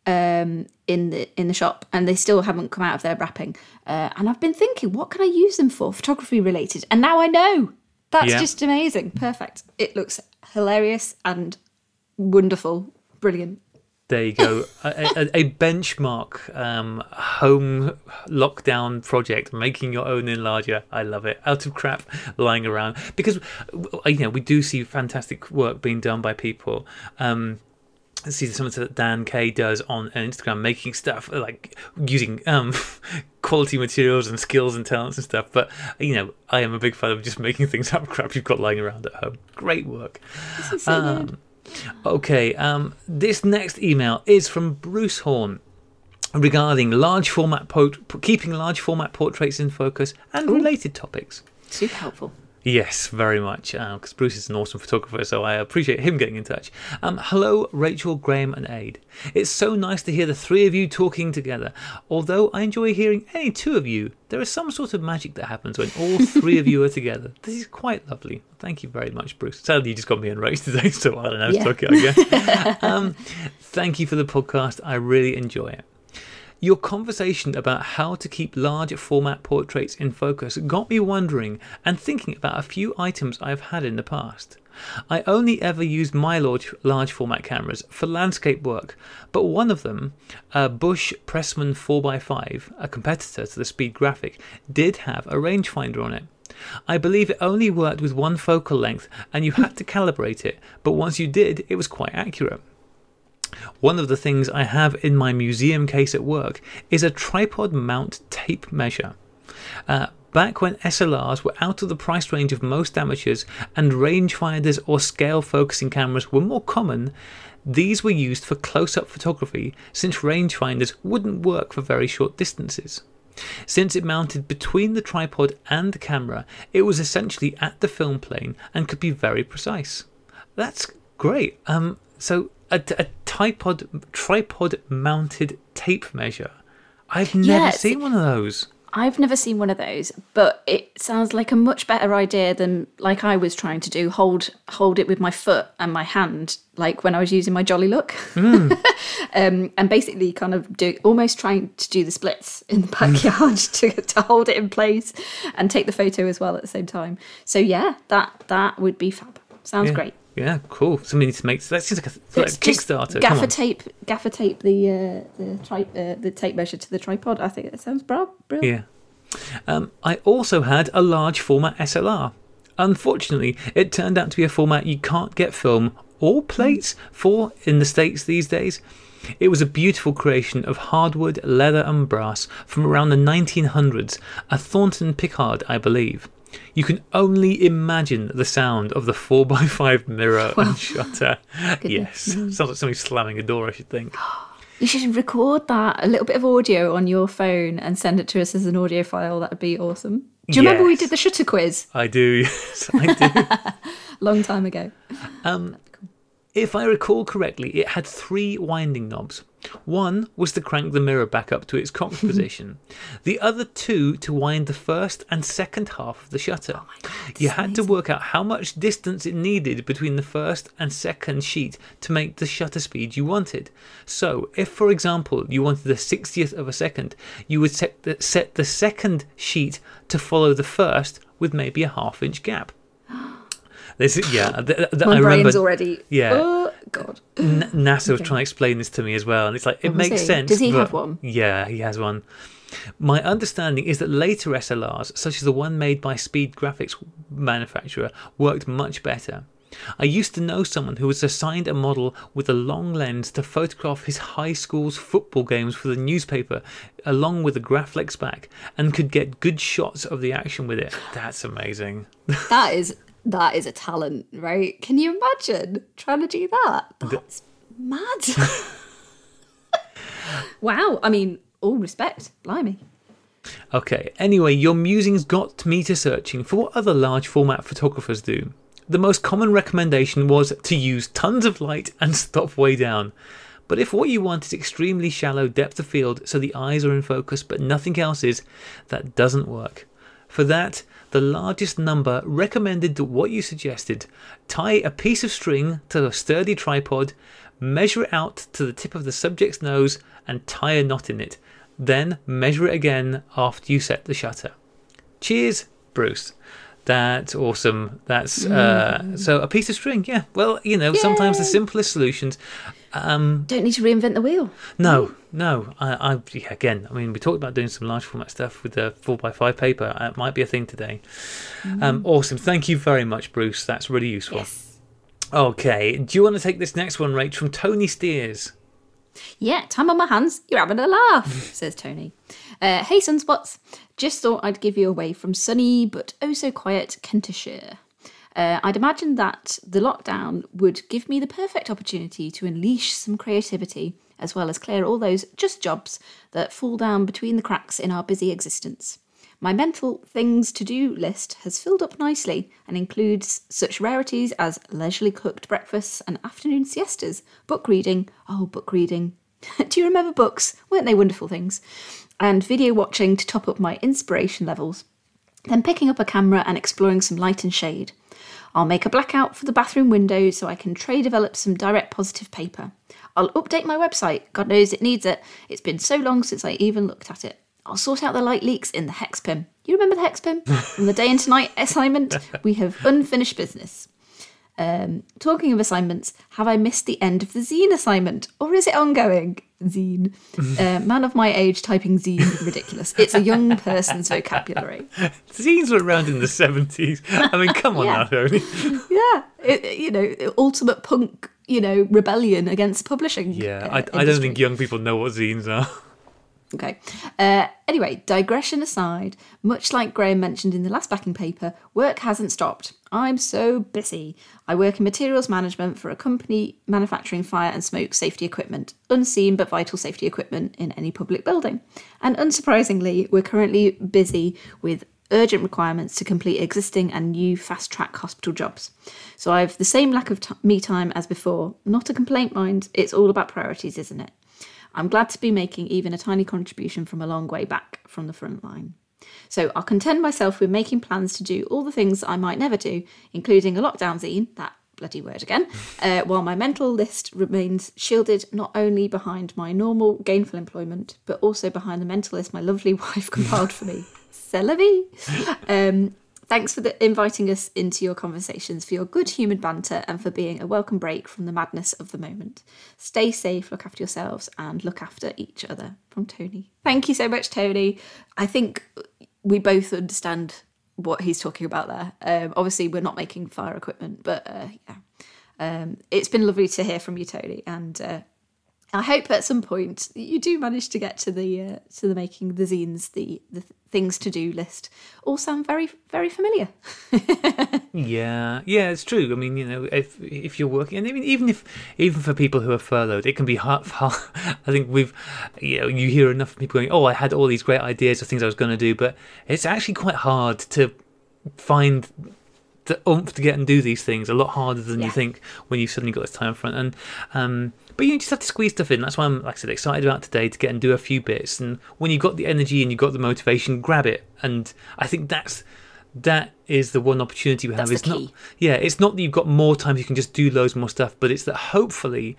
um, in the in the shop, and they still haven't come out of their wrapping. Uh, and I've been thinking, what can I use them for? Photography related, and now I know. That's Yeah. just amazing. Perfect. It looks hilarious and wonderful. Brilliant. There you go. a, a, a benchmark um, home lockdown project, making your own enlarger. I love it. Out of crap lying around because uh, you know we do see fantastic work being done by people. Um, see something that Dan K does on Instagram, making stuff like using um, quality materials and skills and talents and stuff. But you know, I am a big fan of just making things out of crap you've got lying around at home. Great work. So Um. Okay, um, this next email is from Bruce Horn regarding large format po- keeping large format portraits in focus and related topics. Super helpful. Yes, very much. Because Bruce is an awesome photographer, so I appreciate him getting in touch. Um, hello, Rachel, Graham, and Aid. It's so nice to hear the three of you talking together. Although I enjoy hearing any two of you, there is some sort of magic that happens when all three of you are together. This is quite lovely. Thank you very much, Bruce. Sadly, you just got me enraged today, so I don't know. Yeah. It's okay, I guess. um, thank you for the podcast. I really enjoy it. Your conversation about how to keep large format portraits in focus got me wondering and thinking about a few items I've had in the past. I only ever used my large, large format cameras for landscape work, but one of them, a Busch Pressman 4x5, a competitor to the Speed Graphic, did have a rangefinder on it. I believe it only worked with one focal length and you had to calibrate it, but once you did, it was quite accurate. One of the things I have in my museum case at work is a tripod mount tape measure. Uh, back when SLRs were out of the price range of most amateurs and rangefinders or scale focusing cameras were more common, these were used for close up photography since rangefinders wouldn't work for very short distances. Since it mounted between the tripod and the camera, it was essentially at the film plane and could be very precise. That's great. Um, so a, a tripod tripod mounted tape measure. I've never Yes. seen one of those. I've never seen one of those, but it sounds like a much better idea than like I was trying to do. Hold hold it with my foot and my hand, like when I was using my Jollylook, um, and basically kind of do almost trying to do the splits in the backyard to to hold it in place and take the photo as well at the same time. So yeah, that that would be fab. Sounds Yeah. great. Yeah, cool. Somebody needs to make that seems like a, like Kickstarter. Come Gaffer tape, gaffer tape the uh, the tri- uh, the tape measure to the tripod. I think that sounds bra- brilliant. Yeah. Um, I also had a large format SLR. Unfortunately, it turned out to be a format you can't get film or plates for in the States these days. It was a beautiful creation of hardwood, leather, and brass from around the 1900s, a Thornton Pickard, I believe. You can only imagine the sound of the 4x5 mirror and shutter. Yes, sounds like somebody slamming a door, I should think. You should record that a little bit of audio on your phone and send it to us as an audio file. That would be awesome. Do you remember we did the shutter quiz I do, yes, I do. long time ago? Um, if I recall correctly, it had three winding knobs. One was to crank the mirror back up to its cocked position. The other two to wind the first and second half of the shutter. you had to work out how much distance it needed between the first and second sheet to make the shutter speed you wanted. So, if for example you wanted the 60th of a second, you would set the, set the second sheet to follow the first with maybe a half inch gap. This is, yeah, th- th- My I brain's remember. already. yeah. Oh God. N- Nasser was trying to explain this to me as well, and it's like it makes he? sense. Does he but- have one? Yeah, he has one. My understanding is that later SLRs, such as the one made by Speed Graphics manufacturer, worked much better. I used to know someone who was assigned a model with a long lens to photograph his high school's football games for the newspaper, along with a Graflex back, and could get good shots of the action with it. That's amazing. That is that is a talent, right? Can you imagine trying to do that? That's mad. wow. I mean, all respect, blimey. Okay, anyway, your musings got me to searching for what other large format photographers do. The most common recommendation was to use tons of light and stop way down. But if what you want is extremely shallow depth of field so the eyes are in focus but nothing else is, that doesn't work. For that, the largest number recommended what you suggested. Tie a piece of string to a sturdy tripod, measure it out to the tip of the subject's nose, and tie a knot in it. Then measure it again after you set the shutter. Cheers, Bruce. That's awesome. That's uh, so a piece of string. Yeah. Well, you know, sometimes the simplest solutions. Um, Don't need to reinvent the wheel. no, no. I, I yeah, again. I mean, we talked about doing some large format stuff with the four x five paper. Uh, It might be a thing today. Um, awesome. Thank you very much, Bruce. That's really useful. Yes. Okay. Do you want to take this next one, Rach, from Tony Steers? Yeah, time on my hands. You're having a laugh, says Tony. Uh, hey, Sunspots. Just thought I'd give you away from sunny but oh so quiet Kentishire. Uh, I'd imagined that the lockdown would give me the perfect opportunity to unleash some creativity, as well as clear all those just jobs that fall down between the cracks in our busy existence. My mental things to do list has filled up nicely and includes such rarities as leisurely cooked breakfasts and afternoon siestas, book reading. Oh, book reading. do you remember books? Weren't they wonderful things? And video watching to top up my inspiration levels. Then picking up a camera and exploring some light and shade. I'll make a blackout for the bathroom window so I can tray develop some direct positive paper. I'll update my website. God knows it needs it. It's been so long since I even looked at it. I'll sort out the light leaks in the hex pim. You remember the hex pim? From the day into night assignment, we have unfinished business. Um, talking of assignments, have I missed the end of the zine assignment? Or is it ongoing? Zine. Uh, man of my age typing zine, ridiculous. It's a young person's vocabulary. Zines were around in the 70s. I mean, come on Yeah. now, Tony. Yeah, it, you know, ultimate punk, you know, rebellion against publishing. Yeah, uh, I, I don't think young people know what zines are. Okay. Uh, anyway, digression aside, much like Graham mentioned in the last backing paper, work hasn't stopped. I'm so busy. I work in materials management for a company manufacturing fire and smoke safety equipment, unseen but vital safety equipment in any public building. And unsurprisingly, we're currently busy with urgent requirements to complete existing and new fast track hospital jobs. So I have the same lack of t- me time as before. Not a complaint, mind. It's all about priorities, isn't it? I'm glad to be making even a tiny contribution from a long way back from the front line. So I'll content myself with making plans to do all the things I might never do, including a lockdown zine, that bloody word again, uh, while my mental list remains shielded not only behind my normal gainful employment, but also behind the mental list my lovely wife compiled for me. Vie. Um, Thanks for the, inviting us into your conversations, for your good humoured banter, and for being a welcome break from the madness of the moment. Stay safe, look after yourselves, and look after each other. From Tony. Thank you so much, Tony. I think we both understand what he's talking about there. Um, obviously, we're not making fire equipment, but uh, yeah. Um, it's been lovely to hear from you, Tony, and uh, I hope at some point you do manage to get to the uh, to the making the zines, the the things to do list. All sound very very familiar. Yeah, yeah, it's true. I mean, you know, if if you're working, and I mean, even if even for people who are furloughed, it can be hard. hard I think we've, you know, you hear enough people going, "Oh, I had all these great ideas of things I was going to do," but it's actually quite hard to find the oomph to get and do these things. A lot harder than you think when you've suddenly got this time front. And um, but you just have to squeeze stuff in. That's why I'm, like I said, excited about today to get and do a few bits. And when you've got the energy and you've got the motivation, grab it. And I think that's that is the one opportunity we have. That's It's not, yeah, it's not that you've got more time, you can just do loads more stuff, but it's that hopefully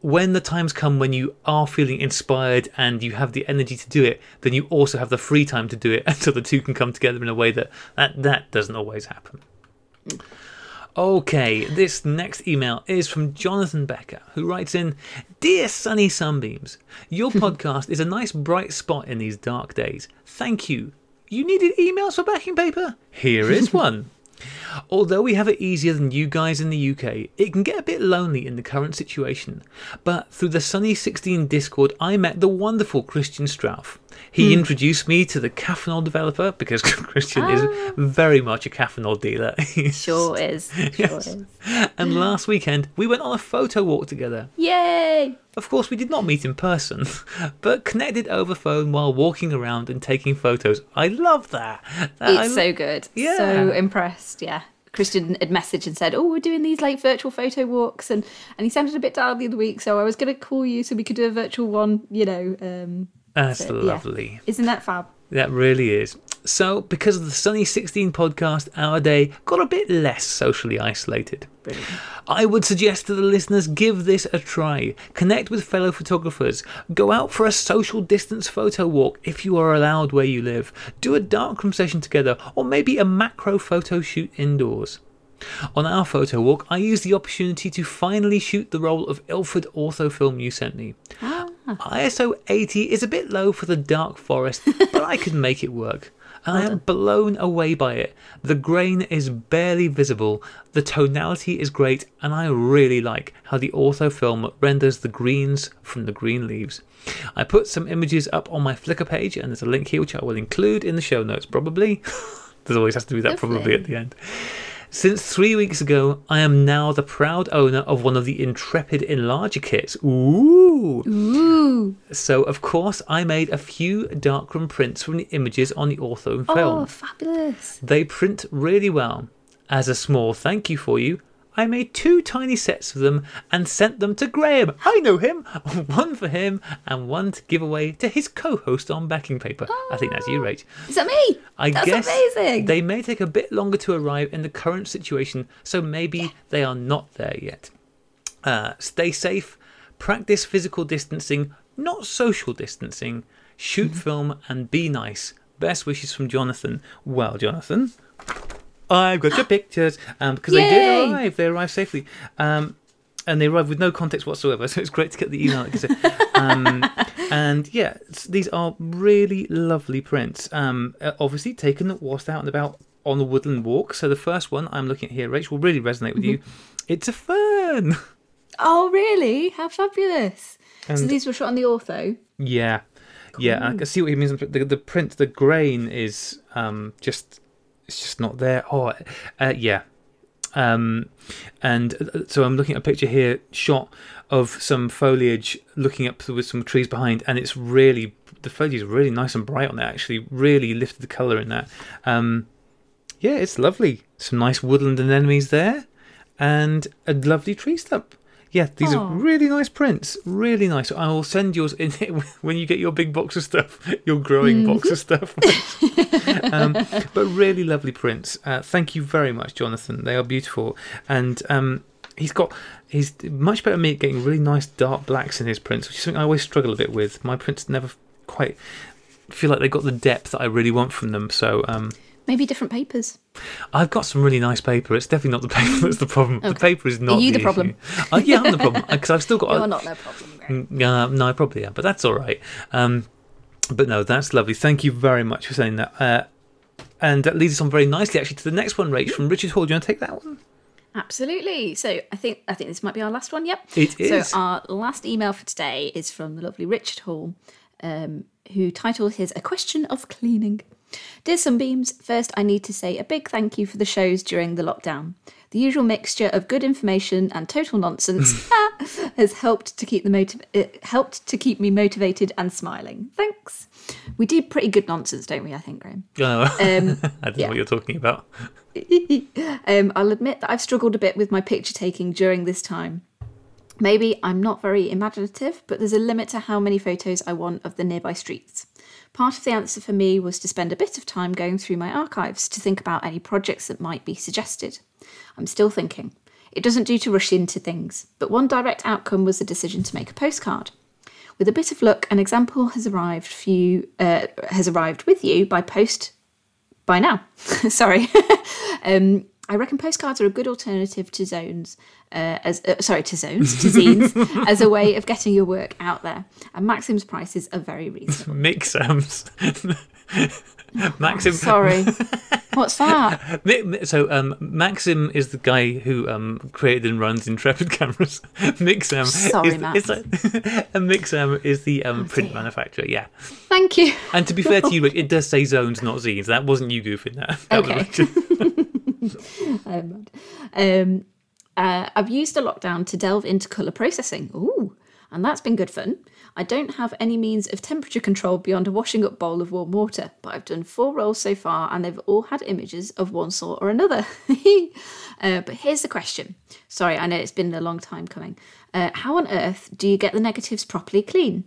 when the times come when you are feeling inspired and you have the energy to do it, then you also have the free time to do it, and so the two can come together in a way that that, that doesn't always happen. Okay, this next email is from Jonathan Becker, who writes in Dear Sunny Sunbeams, your podcast is a nice bright spot in these dark days. Thank you. You needed emails for backing paper? Here is one. Although we have it easier than you guys in the UK, it can get a bit lonely in the current situation. But through the Sunny 16 Discord, I met the wonderful Christian Strauff. He introduced me to the Caffenol developer because Christian is very much a Caffenol dealer. Sure is. Sure Yes. is. and last weekend, we went on a photo walk together. Yay! Of course, we did not meet in person, but connected over phone while walking around and taking photos. I love that. That- I It's so good. Yeah. So impressed. Yeah. Christian had messaged and said, "Oh, we're doing these like virtual photo walks," and and he sounded a bit down the other week, so I was going to call you so we could do a virtual one. You know, um, That's so, yeah. lovely. Isn't that fab? That really is. So, because of the Sunny 16 podcast, our day got a bit less socially isolated. Brilliant. I would suggest to the listeners give this a try. Connect with fellow photographers. Go out for a social distance photo walk if you are allowed where you live. Do a darkroom session together, or maybe a macro photo shoot indoors. On our photo walk, I used the opportunity to finally shoot the roll of Ilford orthofilm you sent me. Ah. Ah. ISO 80 is a bit low for the dark forest, but I could make it work. And I am blown away by it. The grain is barely visible, the tonality is great, and I really like how the orthofilm renders the greens from the green leaves. I put some images up on my Flickr page, and there's a link here which I will include in the show notes, probably. There always has to be that probably at the end. Since three weeks ago, I am now the proud owner of one of the Intrepid Enlarger kits. Ooh! Ooh. So, of course, I made a few darkroom prints from the images on the ortho film. Oh, fabulous. They print really well. As a small thank you for you, I made two tiny sets of them and sent them to Graham. I know him. One for him and one to give away to his co-host on backing paper. I think that's you, Rach. Is that me? I That's guess amazing. they may take a bit longer to arrive in the current situation, so maybe they are not there yet. Uh, stay safe, practice physical distancing, not social distancing, shoot Mm-hmm. film, and be nice. Best wishes from Jonathan. Well, Jonathan, I've got your pictures um, because they did arrive. They arrived safely. Um, and they arrived with no context whatsoever, so it's great to get the email. Um, and yeah, these are really lovely prints. Um, uh, obviously taken whilst out and about on the woodland walk. So the first one I'm looking at here, Rach, will really resonate with you. It's a fern. Oh, really? How fabulous. so these were shot on the ortho. Yeah, yeah. I can see what he means. The, the print, the grain is um, just it's just not there. Oh, uh, yeah. Um, and uh, so I'm looking at a picture here, shot of some foliage, looking up with some trees behind, and it's really the foliage is really nice and bright on there. Actually, really lifted the color in that. Um, yeah, it's lovely. Some nice woodland anemones there, and a lovely tree stump. Yeah, these Aw. are really nice prints. Really nice. I will send yours in when you get your big box of stuff, your growing box of stuff. um, but really lovely prints. Uh, thank you very much, Jonathan. They are beautiful, and um, he's got he's much better at me at getting really nice dark blacks in his prints, which is something I always struggle a bit with. My prints never quite feel like they got the depth that I really want from them. So um, Maybe different papers. I've got some really nice paper. It's definitely not the paper that's the problem. The paper is not. Are you the issue. problem? Uh, yeah, I'm the problem because I've still got. You're a- not no problem. Yeah, no, I probably am, but that's all right. Um, but no, that's lovely. Thank you very much for saying that. Uh, and that leads us on very nicely, actually, to the next one, Rach, from Richard Hall. Do you want to take that one? Absolutely. So I think I think this might be our last one. Yep. It is. So our last email for today is from the lovely Richard Hall, um, who titled his "A Question of Cleaning." Dear Sunbeams, first I need to say a big thank you for the shows during the lockdown. The usual mixture of good information and total nonsense has helped to keep the motiv- it helped to keep me motivated and smiling. Thanks. We do pretty good nonsense, don't we? I think, Graham. Oh, Um, I don't yeah. know what you're talking about. um, I'll admit that I've struggled a bit with my picture taking during this time. Maybe I'm not very imaginative, but there's a limit to how many photos I want of the nearby streets. Part of the answer for me was to spend a bit of time going through my archives to think about any projects that might be suggested. I'm still thinking. It doesn't do to rush into things, but one direct outcome was the decision to make a postcard. With a bit of luck, an example has arrived for you, uh, has arrived with you by post by now. sorry. um, I reckon postcards are a good alternative to zones, uh, as uh, sorry to zones to zines, as a way of getting your work out there. And Maxim's prices are very reasonable. Mixams. Maxim. Sorry, what's that? So um, Maxim is the guy who um, created and runs Intrepid cameras. Mixam Sorry, is, Max. is like, and Mixam is the um, print dear. manufacturer. Yeah, Thank you. and to be fair to you, Rich, it does say zones, not zines. That wasn't you goofing that. that Okay. Um, um, uh, I've used a lockdown to delve into colour processing. Ooh, and that's been good fun. I don't have any means of temperature control beyond a washing up bowl of warm water, but I've done four rolls so far and they've all had images of one sort or another. uh, but here's the question. Sorry, I know it's been a long time coming. Uh, how on earth do you get the negatives properly clean?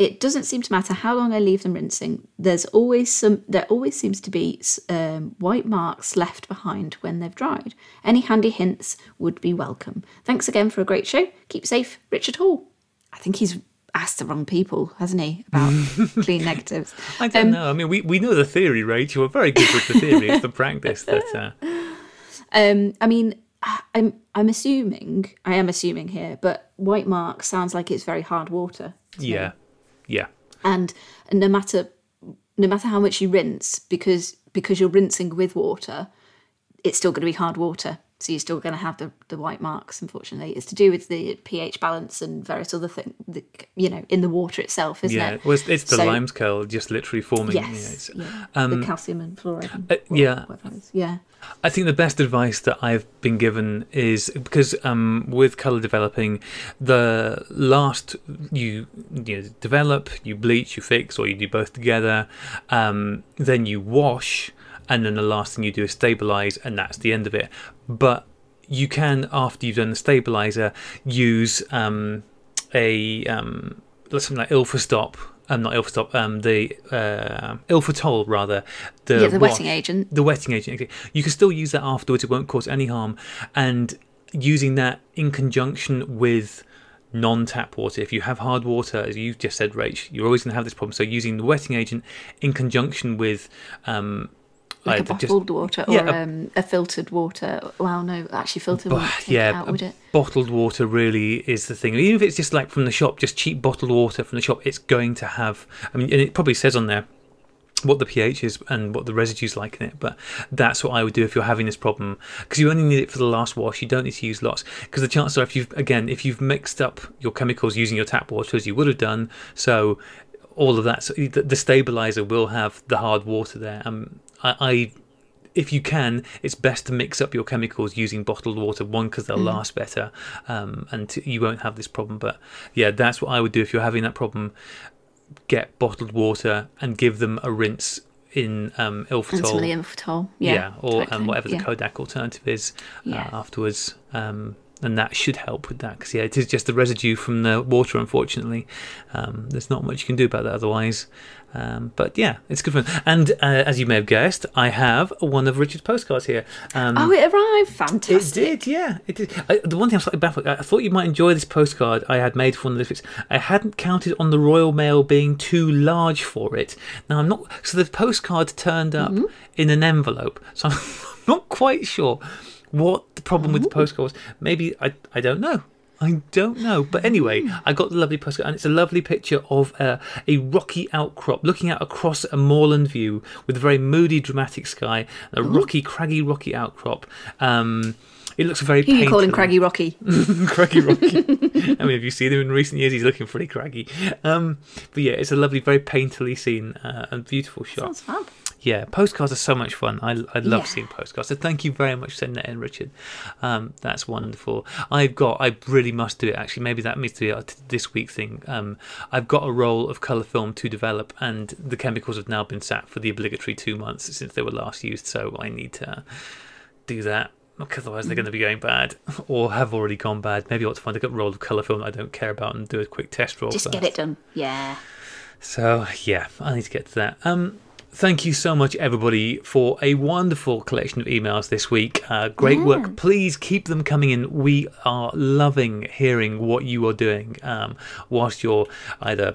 It doesn't seem to matter how long I leave them rinsing. There's always some. There always seems to be um, white marks left behind when they've dried. Any handy hints would be welcome. Thanks again for a great show. Keep safe, Richard Hall. I think he's asked the wrong people, hasn't he, about clean negatives? I don't Um, know. I mean, we, we know the theory, right? You were very good with the theory. It's the practice that. Uh, Um, I mean, I'm I'm assuming I am assuming here, but white mark sounds like it's very hard water. Yeah. me. Yeah, and no matter no matter how much you rinse because because you're rinsing with water it's still going to be hard water So you're still going to have the, the white marks, unfortunately. It's to do with the pH balance and various other things, you know, in the water itself, isn't yeah, it? well, it's, it's the So- limescale just literally forming. yeah, Yes. Yeah. um, the calcium and fluoride. and uh, yeah. whatever it is. Yeah. I think the best advice that I've been given is because um, with color developing, the last you you know, develop, you bleach, you fix, or you do both together, um, then you wash, and then the last thing you do is stabilize, and that's the end of it. But you can, after you've done the stabilizer, use um, a um, something like Ilfostop. Um, not Ilfostop. Um, the uh, Ilfotol rather. The yeah, the wash wetting agent. the wetting agent. You can still use that afterwards; it won't cause any harm. And using that in conjunction with non-tap water, if you have hard water, as you've just said, Rach, you're always going to have this problem. So using the wetting agent in conjunction with um, Like a either just- bottled water or yeah, a- um, a filtered water. Well, no, actually, filtered Bah, yeah, out, would it? bottled water really is the thing. Even if it's just like from the shop, just cheap bottled water from the shop, it's going to have. I mean, and it probably says on there what the pH is and what the residue's like in it. But that's what I would do if you're having this problem because you only need it for the last wash. You don't need to use lots because the chances are, if you've again, if you've mixed up your chemicals using your tap water as you would have done, so all of that, so the, the stabilizer will have the hard water there. Um, I. I if you can, it's best to mix up your chemicals using bottled water. One, because they'll last better, um, and t- you won't have this problem. But yeah, that's what I would do if you're having that problem. Get bottled water and give them a rinse in um, And some of the Ilfotol. infotol. Yeah. or um, whatever the yeah. Kodak alternative is Yeah. uh, afterwards. Um, and that should help with that because yeah, it is just the residue from the water. Unfortunately, um, there's not much you can do about that otherwise. Um, but yeah, it's good fun. And uh, as you may have guessed, I have one of Richard's postcards here. Um, Oh, it arrived. Fantastic. It did, yeah, it did. I, the one thing I'm slightly baffled. I thought you might enjoy this postcard I had made for one of the bits. I hadn't counted on the Royal Mail being too large for it. Now I'm not. So the postcard turned up Mm-hmm. in an envelope. So I'm not quite sure what the problem with the postcard was. Maybe I. I don't know. I don't know. But anyway, I got the lovely postcard, and it's a lovely picture of uh, a rocky outcrop looking out across a moorland view with a very moody, dramatic sky, and a rocky, craggy, rocky outcrop. Um, it looks very Who are you calling. Craggy Rocky? craggy Rocky. I mean, if you've seen him in recent years, he's looking pretty craggy. Um, but yeah, it's a lovely, very painterly scene uh, and beautiful shot. Sounds fab. Yeah, postcards are so much fun. I, I love Yeah. seeing postcards. So thank you very much for sending that in, Richard. Um, that's wonderful. I've got, I really must do it actually. Maybe that needs to be this week thing. Um, I've got a roll of colour film to develop, and the chemicals have now been sat for the obligatory two months since they were last used. So I need to do that. Otherwise they're going to be going bad, or have already gone bad. Maybe I ought to find a good roll of colour film that I don't care about and do a quick test roll. Just first. get it done. Yeah. So yeah, I need to get to that. Um, thank you so much, everybody, for a wonderful collection of emails this week. Uh, great work. Please keep them coming in. We are loving hearing what you are doing um, whilst you're either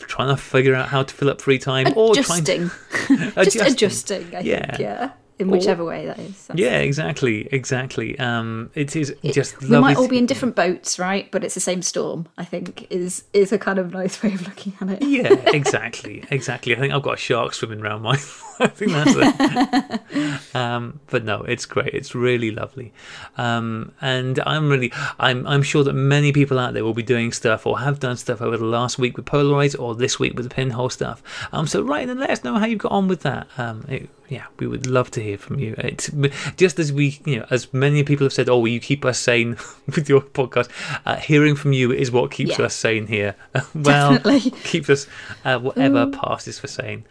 trying to figure out how to fill up free time or trying Adjusting. to Just adjusting, I Yeah. think. Yeah. In whichever way that is. That's- Yeah, exactly, exactly. Um, it is it, just we might all be in different boats, right? But it's the same storm. I think is is a kind of nice way of looking at it. Yeah, exactly, exactly. I think I've got a shark swimming around my. I think that's it. um, but no, it's great. It's really lovely, um, and I'm really, I'm, I'm sure that many people out there will be doing stuff or have done stuff over the last week with Polaroids or this week with the pinhole stuff. Um, so write and let us know how you've got on with that. Um, it, yeah, we would love to hear from you. It's just as we, you know, as many people have said, oh, will you keep us sane with your podcast? Uh, hearing from you is what keeps Yeah. us sane here. well, Definitely. keeps us uh, whatever passes for sane.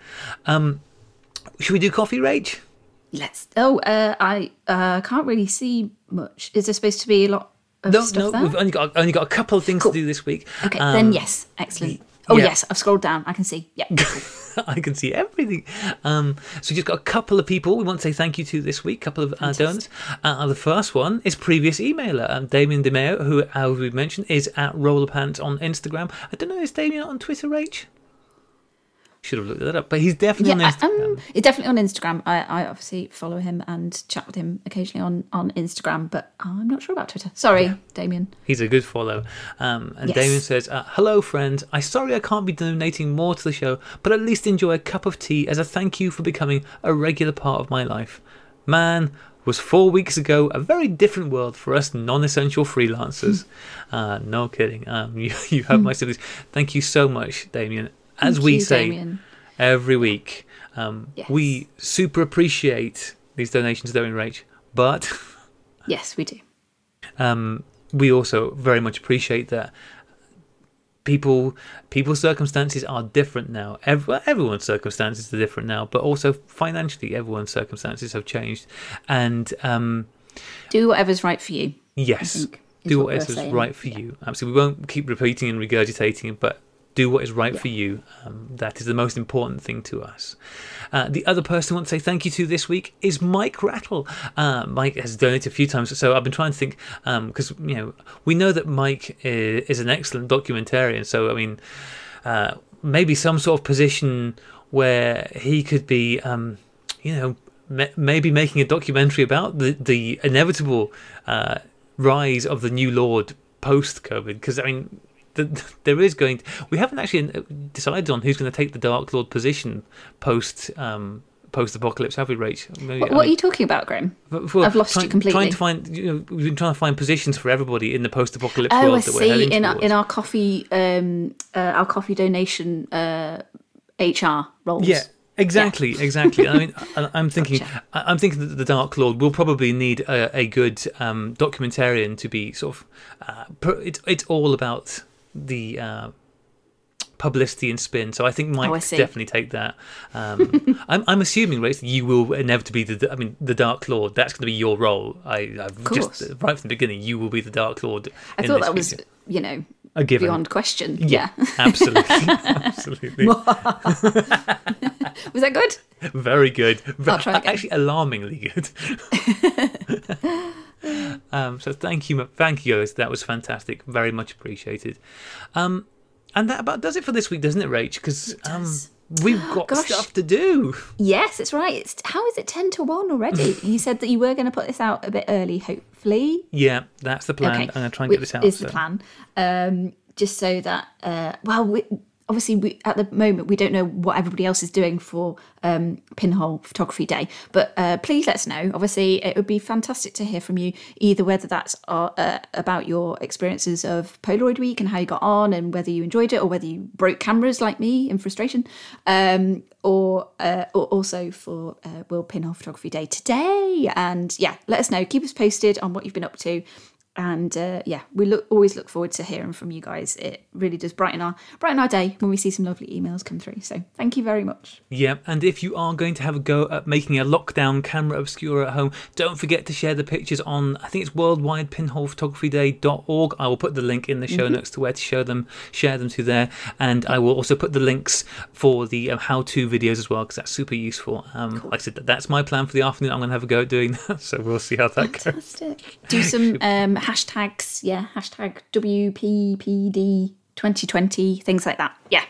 Um, should we do coffee, Rach? Let's. Oh, uh, I uh, can't really see much. Is there supposed to be a lot of No, stuff no, there? we've only got only got a couple of things Cool. to do this week. Okay, Um, then yes, excellent. Oh yeah. yes, I've scrolled down. I can see. Yeah. I can see everything. Um, so we've just got a couple of people we want to say thank you to this week. A couple of uh, donors. Uh, the first one is previous emailer um, Damien DeMeo, who, as we mentioned, is at Rollerpants on Instagram. I don't know, is Damien on Twitter, Rach? Should have looked that up, but he's definitely on Yeah, Instagram. I, um, it's definitely on Instagram. I, I obviously follow him and chat with him occasionally on, on Instagram, but I'm not sure about Twitter. Sorry, Damien. He's a good follow. Um, and Yes. Damien says, uh, Hello, friends. I sorry I can't be donating more to the show, but at least enjoy a cup of tea as a thank you for becoming a regular part of my life. man, was four weeks ago a very different world for us non-essential freelancers. uh, no kidding. Um, you, you have my sympathies. Thank you so much, Damien. As Thank we you, say Damien. every week, um, Yes. we super appreciate these donations, though, in Rach, but Yes, we do. um, we also very much appreciate that people people's circumstances are different now. Ev- well, everyone's circumstances are different now, but also financially, everyone's circumstances have changed. And um, Do whatever's right for you. yes, do whatever's what we're is saying. right for you. Absolutely, we won't keep repeating and regurgitating, but do what is right Yeah. for you. Um, that is the most important thing to us. Uh, the other person I want to say thank you to this week is Mike Rattle. Uh, Mike has donated a few times, so I've been trying to think because you know we know that Mike is, is an excellent documentarian. So I mean, uh, maybe some sort of position where he could be, um, you know, ma- maybe making a documentary about the the inevitable uh, rise of the new Lord post COVID. Because I mean, the, there is going. To, we haven't actually uh, decided on who's going to take the Dark Lord position post. Um, Post-apocalypse, have we, Rach? Maybe- What, I what are you talking about, Graham? I've lost you completely. Trying to find, you know, we've been trying to find positions for everybody in the post-apocalypse Oh, I world that we're heading see. In our, in our coffee, um, uh, our coffee donation uh, HR roles. Yeah, exactly, exactly. I mean, I, I'm thinking, Gotcha. I- I'm thinking that the Dark Lord will probably need a, a good um, documentarian to be sort of. Uh, it's it's all about the. Uh, publicity and spin so i think mike Oh, I definitely take that um i'm, I'm assuming right you will inevitably be the i mean the dark lord that's going to be your role i i've just right from the beginning you will be the dark lord I thought that was, future. you know, a given beyond question. yeah, Yeah. absolutely absolutely Was that good? Very good. I'll try again. Actually, alarmingly good. Um, so thank you, thank you, guys. That was fantastic. Very much appreciated. Um, and that about does it for this week, doesn't it, Rach? Because um, we've got Gosh. stuff to do. Yes, it's right. It's how is it ten to one already? you said that you were going to put this out a bit early, hopefully. Yeah, that's the plan. Okay, I'm going to try and which get this out. Is the plan? Um, just so that uh, well, we, obviously we, at the moment we don't know what everybody else is doing for um, Pinhole Photography Day, but uh, please let us know. Obviously, it would be fantastic to hear from you, either whether that's uh, about your experiences of Polaroid Week and how you got on, and whether you enjoyed it, or whether you broke cameras like me in frustration, um, or uh, or also for uh, Pinhole Photography Day today. And yeah, let us know. Keep us posted on what you've been up to and uh, yeah, we look always look forward to hearing from you guys. It really does brighten our brighten our day when we see some lovely emails come through. So thank you very much. Yeah, and if you are going to have a go at making a lockdown camera obscura at home, don't forget to share the pictures on, I think it's worldwidepinholephotographyday.org. I will put the link in the show notes to where to show them, share them to there, and I will also put the links for the um, how-to videos as well because that's super useful. Um, Like I said, that's my plan for the afternoon. I'm going to have a go at doing that, so we'll see how that goes. Fantastic. Do some um, hashtags, yeah, hashtag WPPD 2020, things like that. Yeah.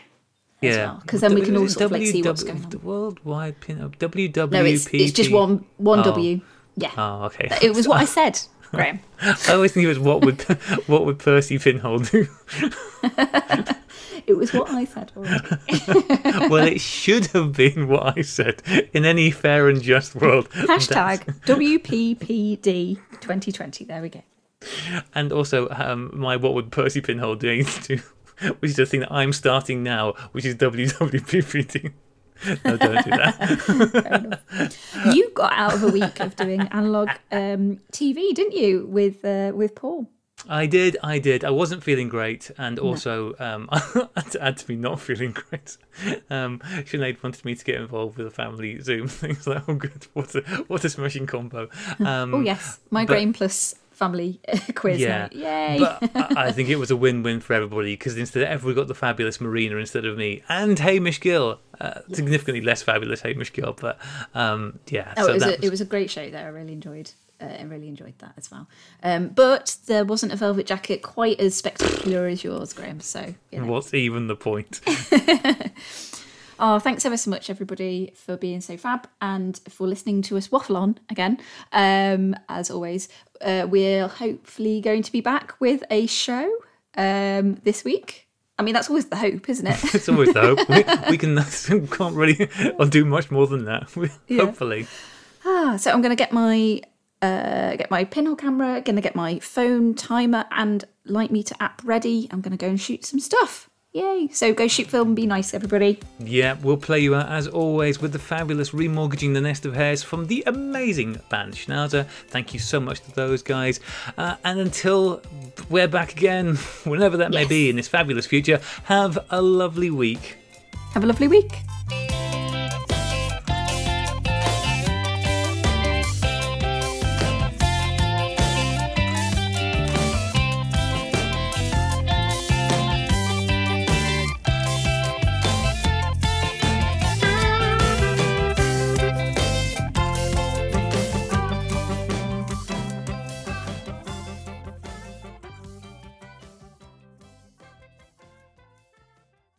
Yeah, 'cause then we can all sort of, like, see what's going on. The worldwide pin WWP. No, it's it's just one one Oh. W. Yeah. Oh, okay. It was what I said, Graham. I always think it was what would what would Percy Pinhole do? It was what I said already. well, it should have been what I said in any fair and just world. Hashtag WPPD 2020. There we go. And also, um, my what would Percy Pinhole doing to, which is the thing that I'm starting now, which is WWPPD. No, don't do that. You got out of a week of doing analog um, TV, didn't you, with uh, with Paul? I did, I did. I wasn't feeling great, and also um, to add to me not feeling great, um, Sinead wanted me to get involved with a family Zoom thing. It's like, oh, good, what a what a smashing combo. Um, Oh yes, migraine plus family quiz. Yeah, night. Yay! but I think it was a win-win for everybody because instead of everybody got the fabulous Marina instead of me and Hamish Gill, uh, significantly less fabulous Hamish Gill, but um, yeah. oh, so it was, that a, it was a great show there. I really enjoyed. Uh, I really enjoyed that as well. Um, but there wasn't a velvet jacket quite as spectacular as yours, Graham. So you know. What's even the point? Oh, thanks ever so much, everybody, for being so fab and for listening to us waffle on again. Um, as always, uh, we're hopefully going to be back with a show um, this week. I mean, that's always the hope, isn't it? It's always the hope. We, we can can't really or do much more than that. Yeah. Hopefully, Ah, so I'm going to get my uh, get my pinhole camera, going to get my phone timer and light meter app ready. I'm going to go and shoot some stuff. Yay! So go shoot film and be nice, everybody. Yeah, we'll play you out as always with the fabulous Remortgaging the Nest of Hairs from the amazing band Schnauzer. Thank you so much to those guys. Uh, and until we're back again, whenever that may be in this fabulous future, have a lovely week. Have a lovely week.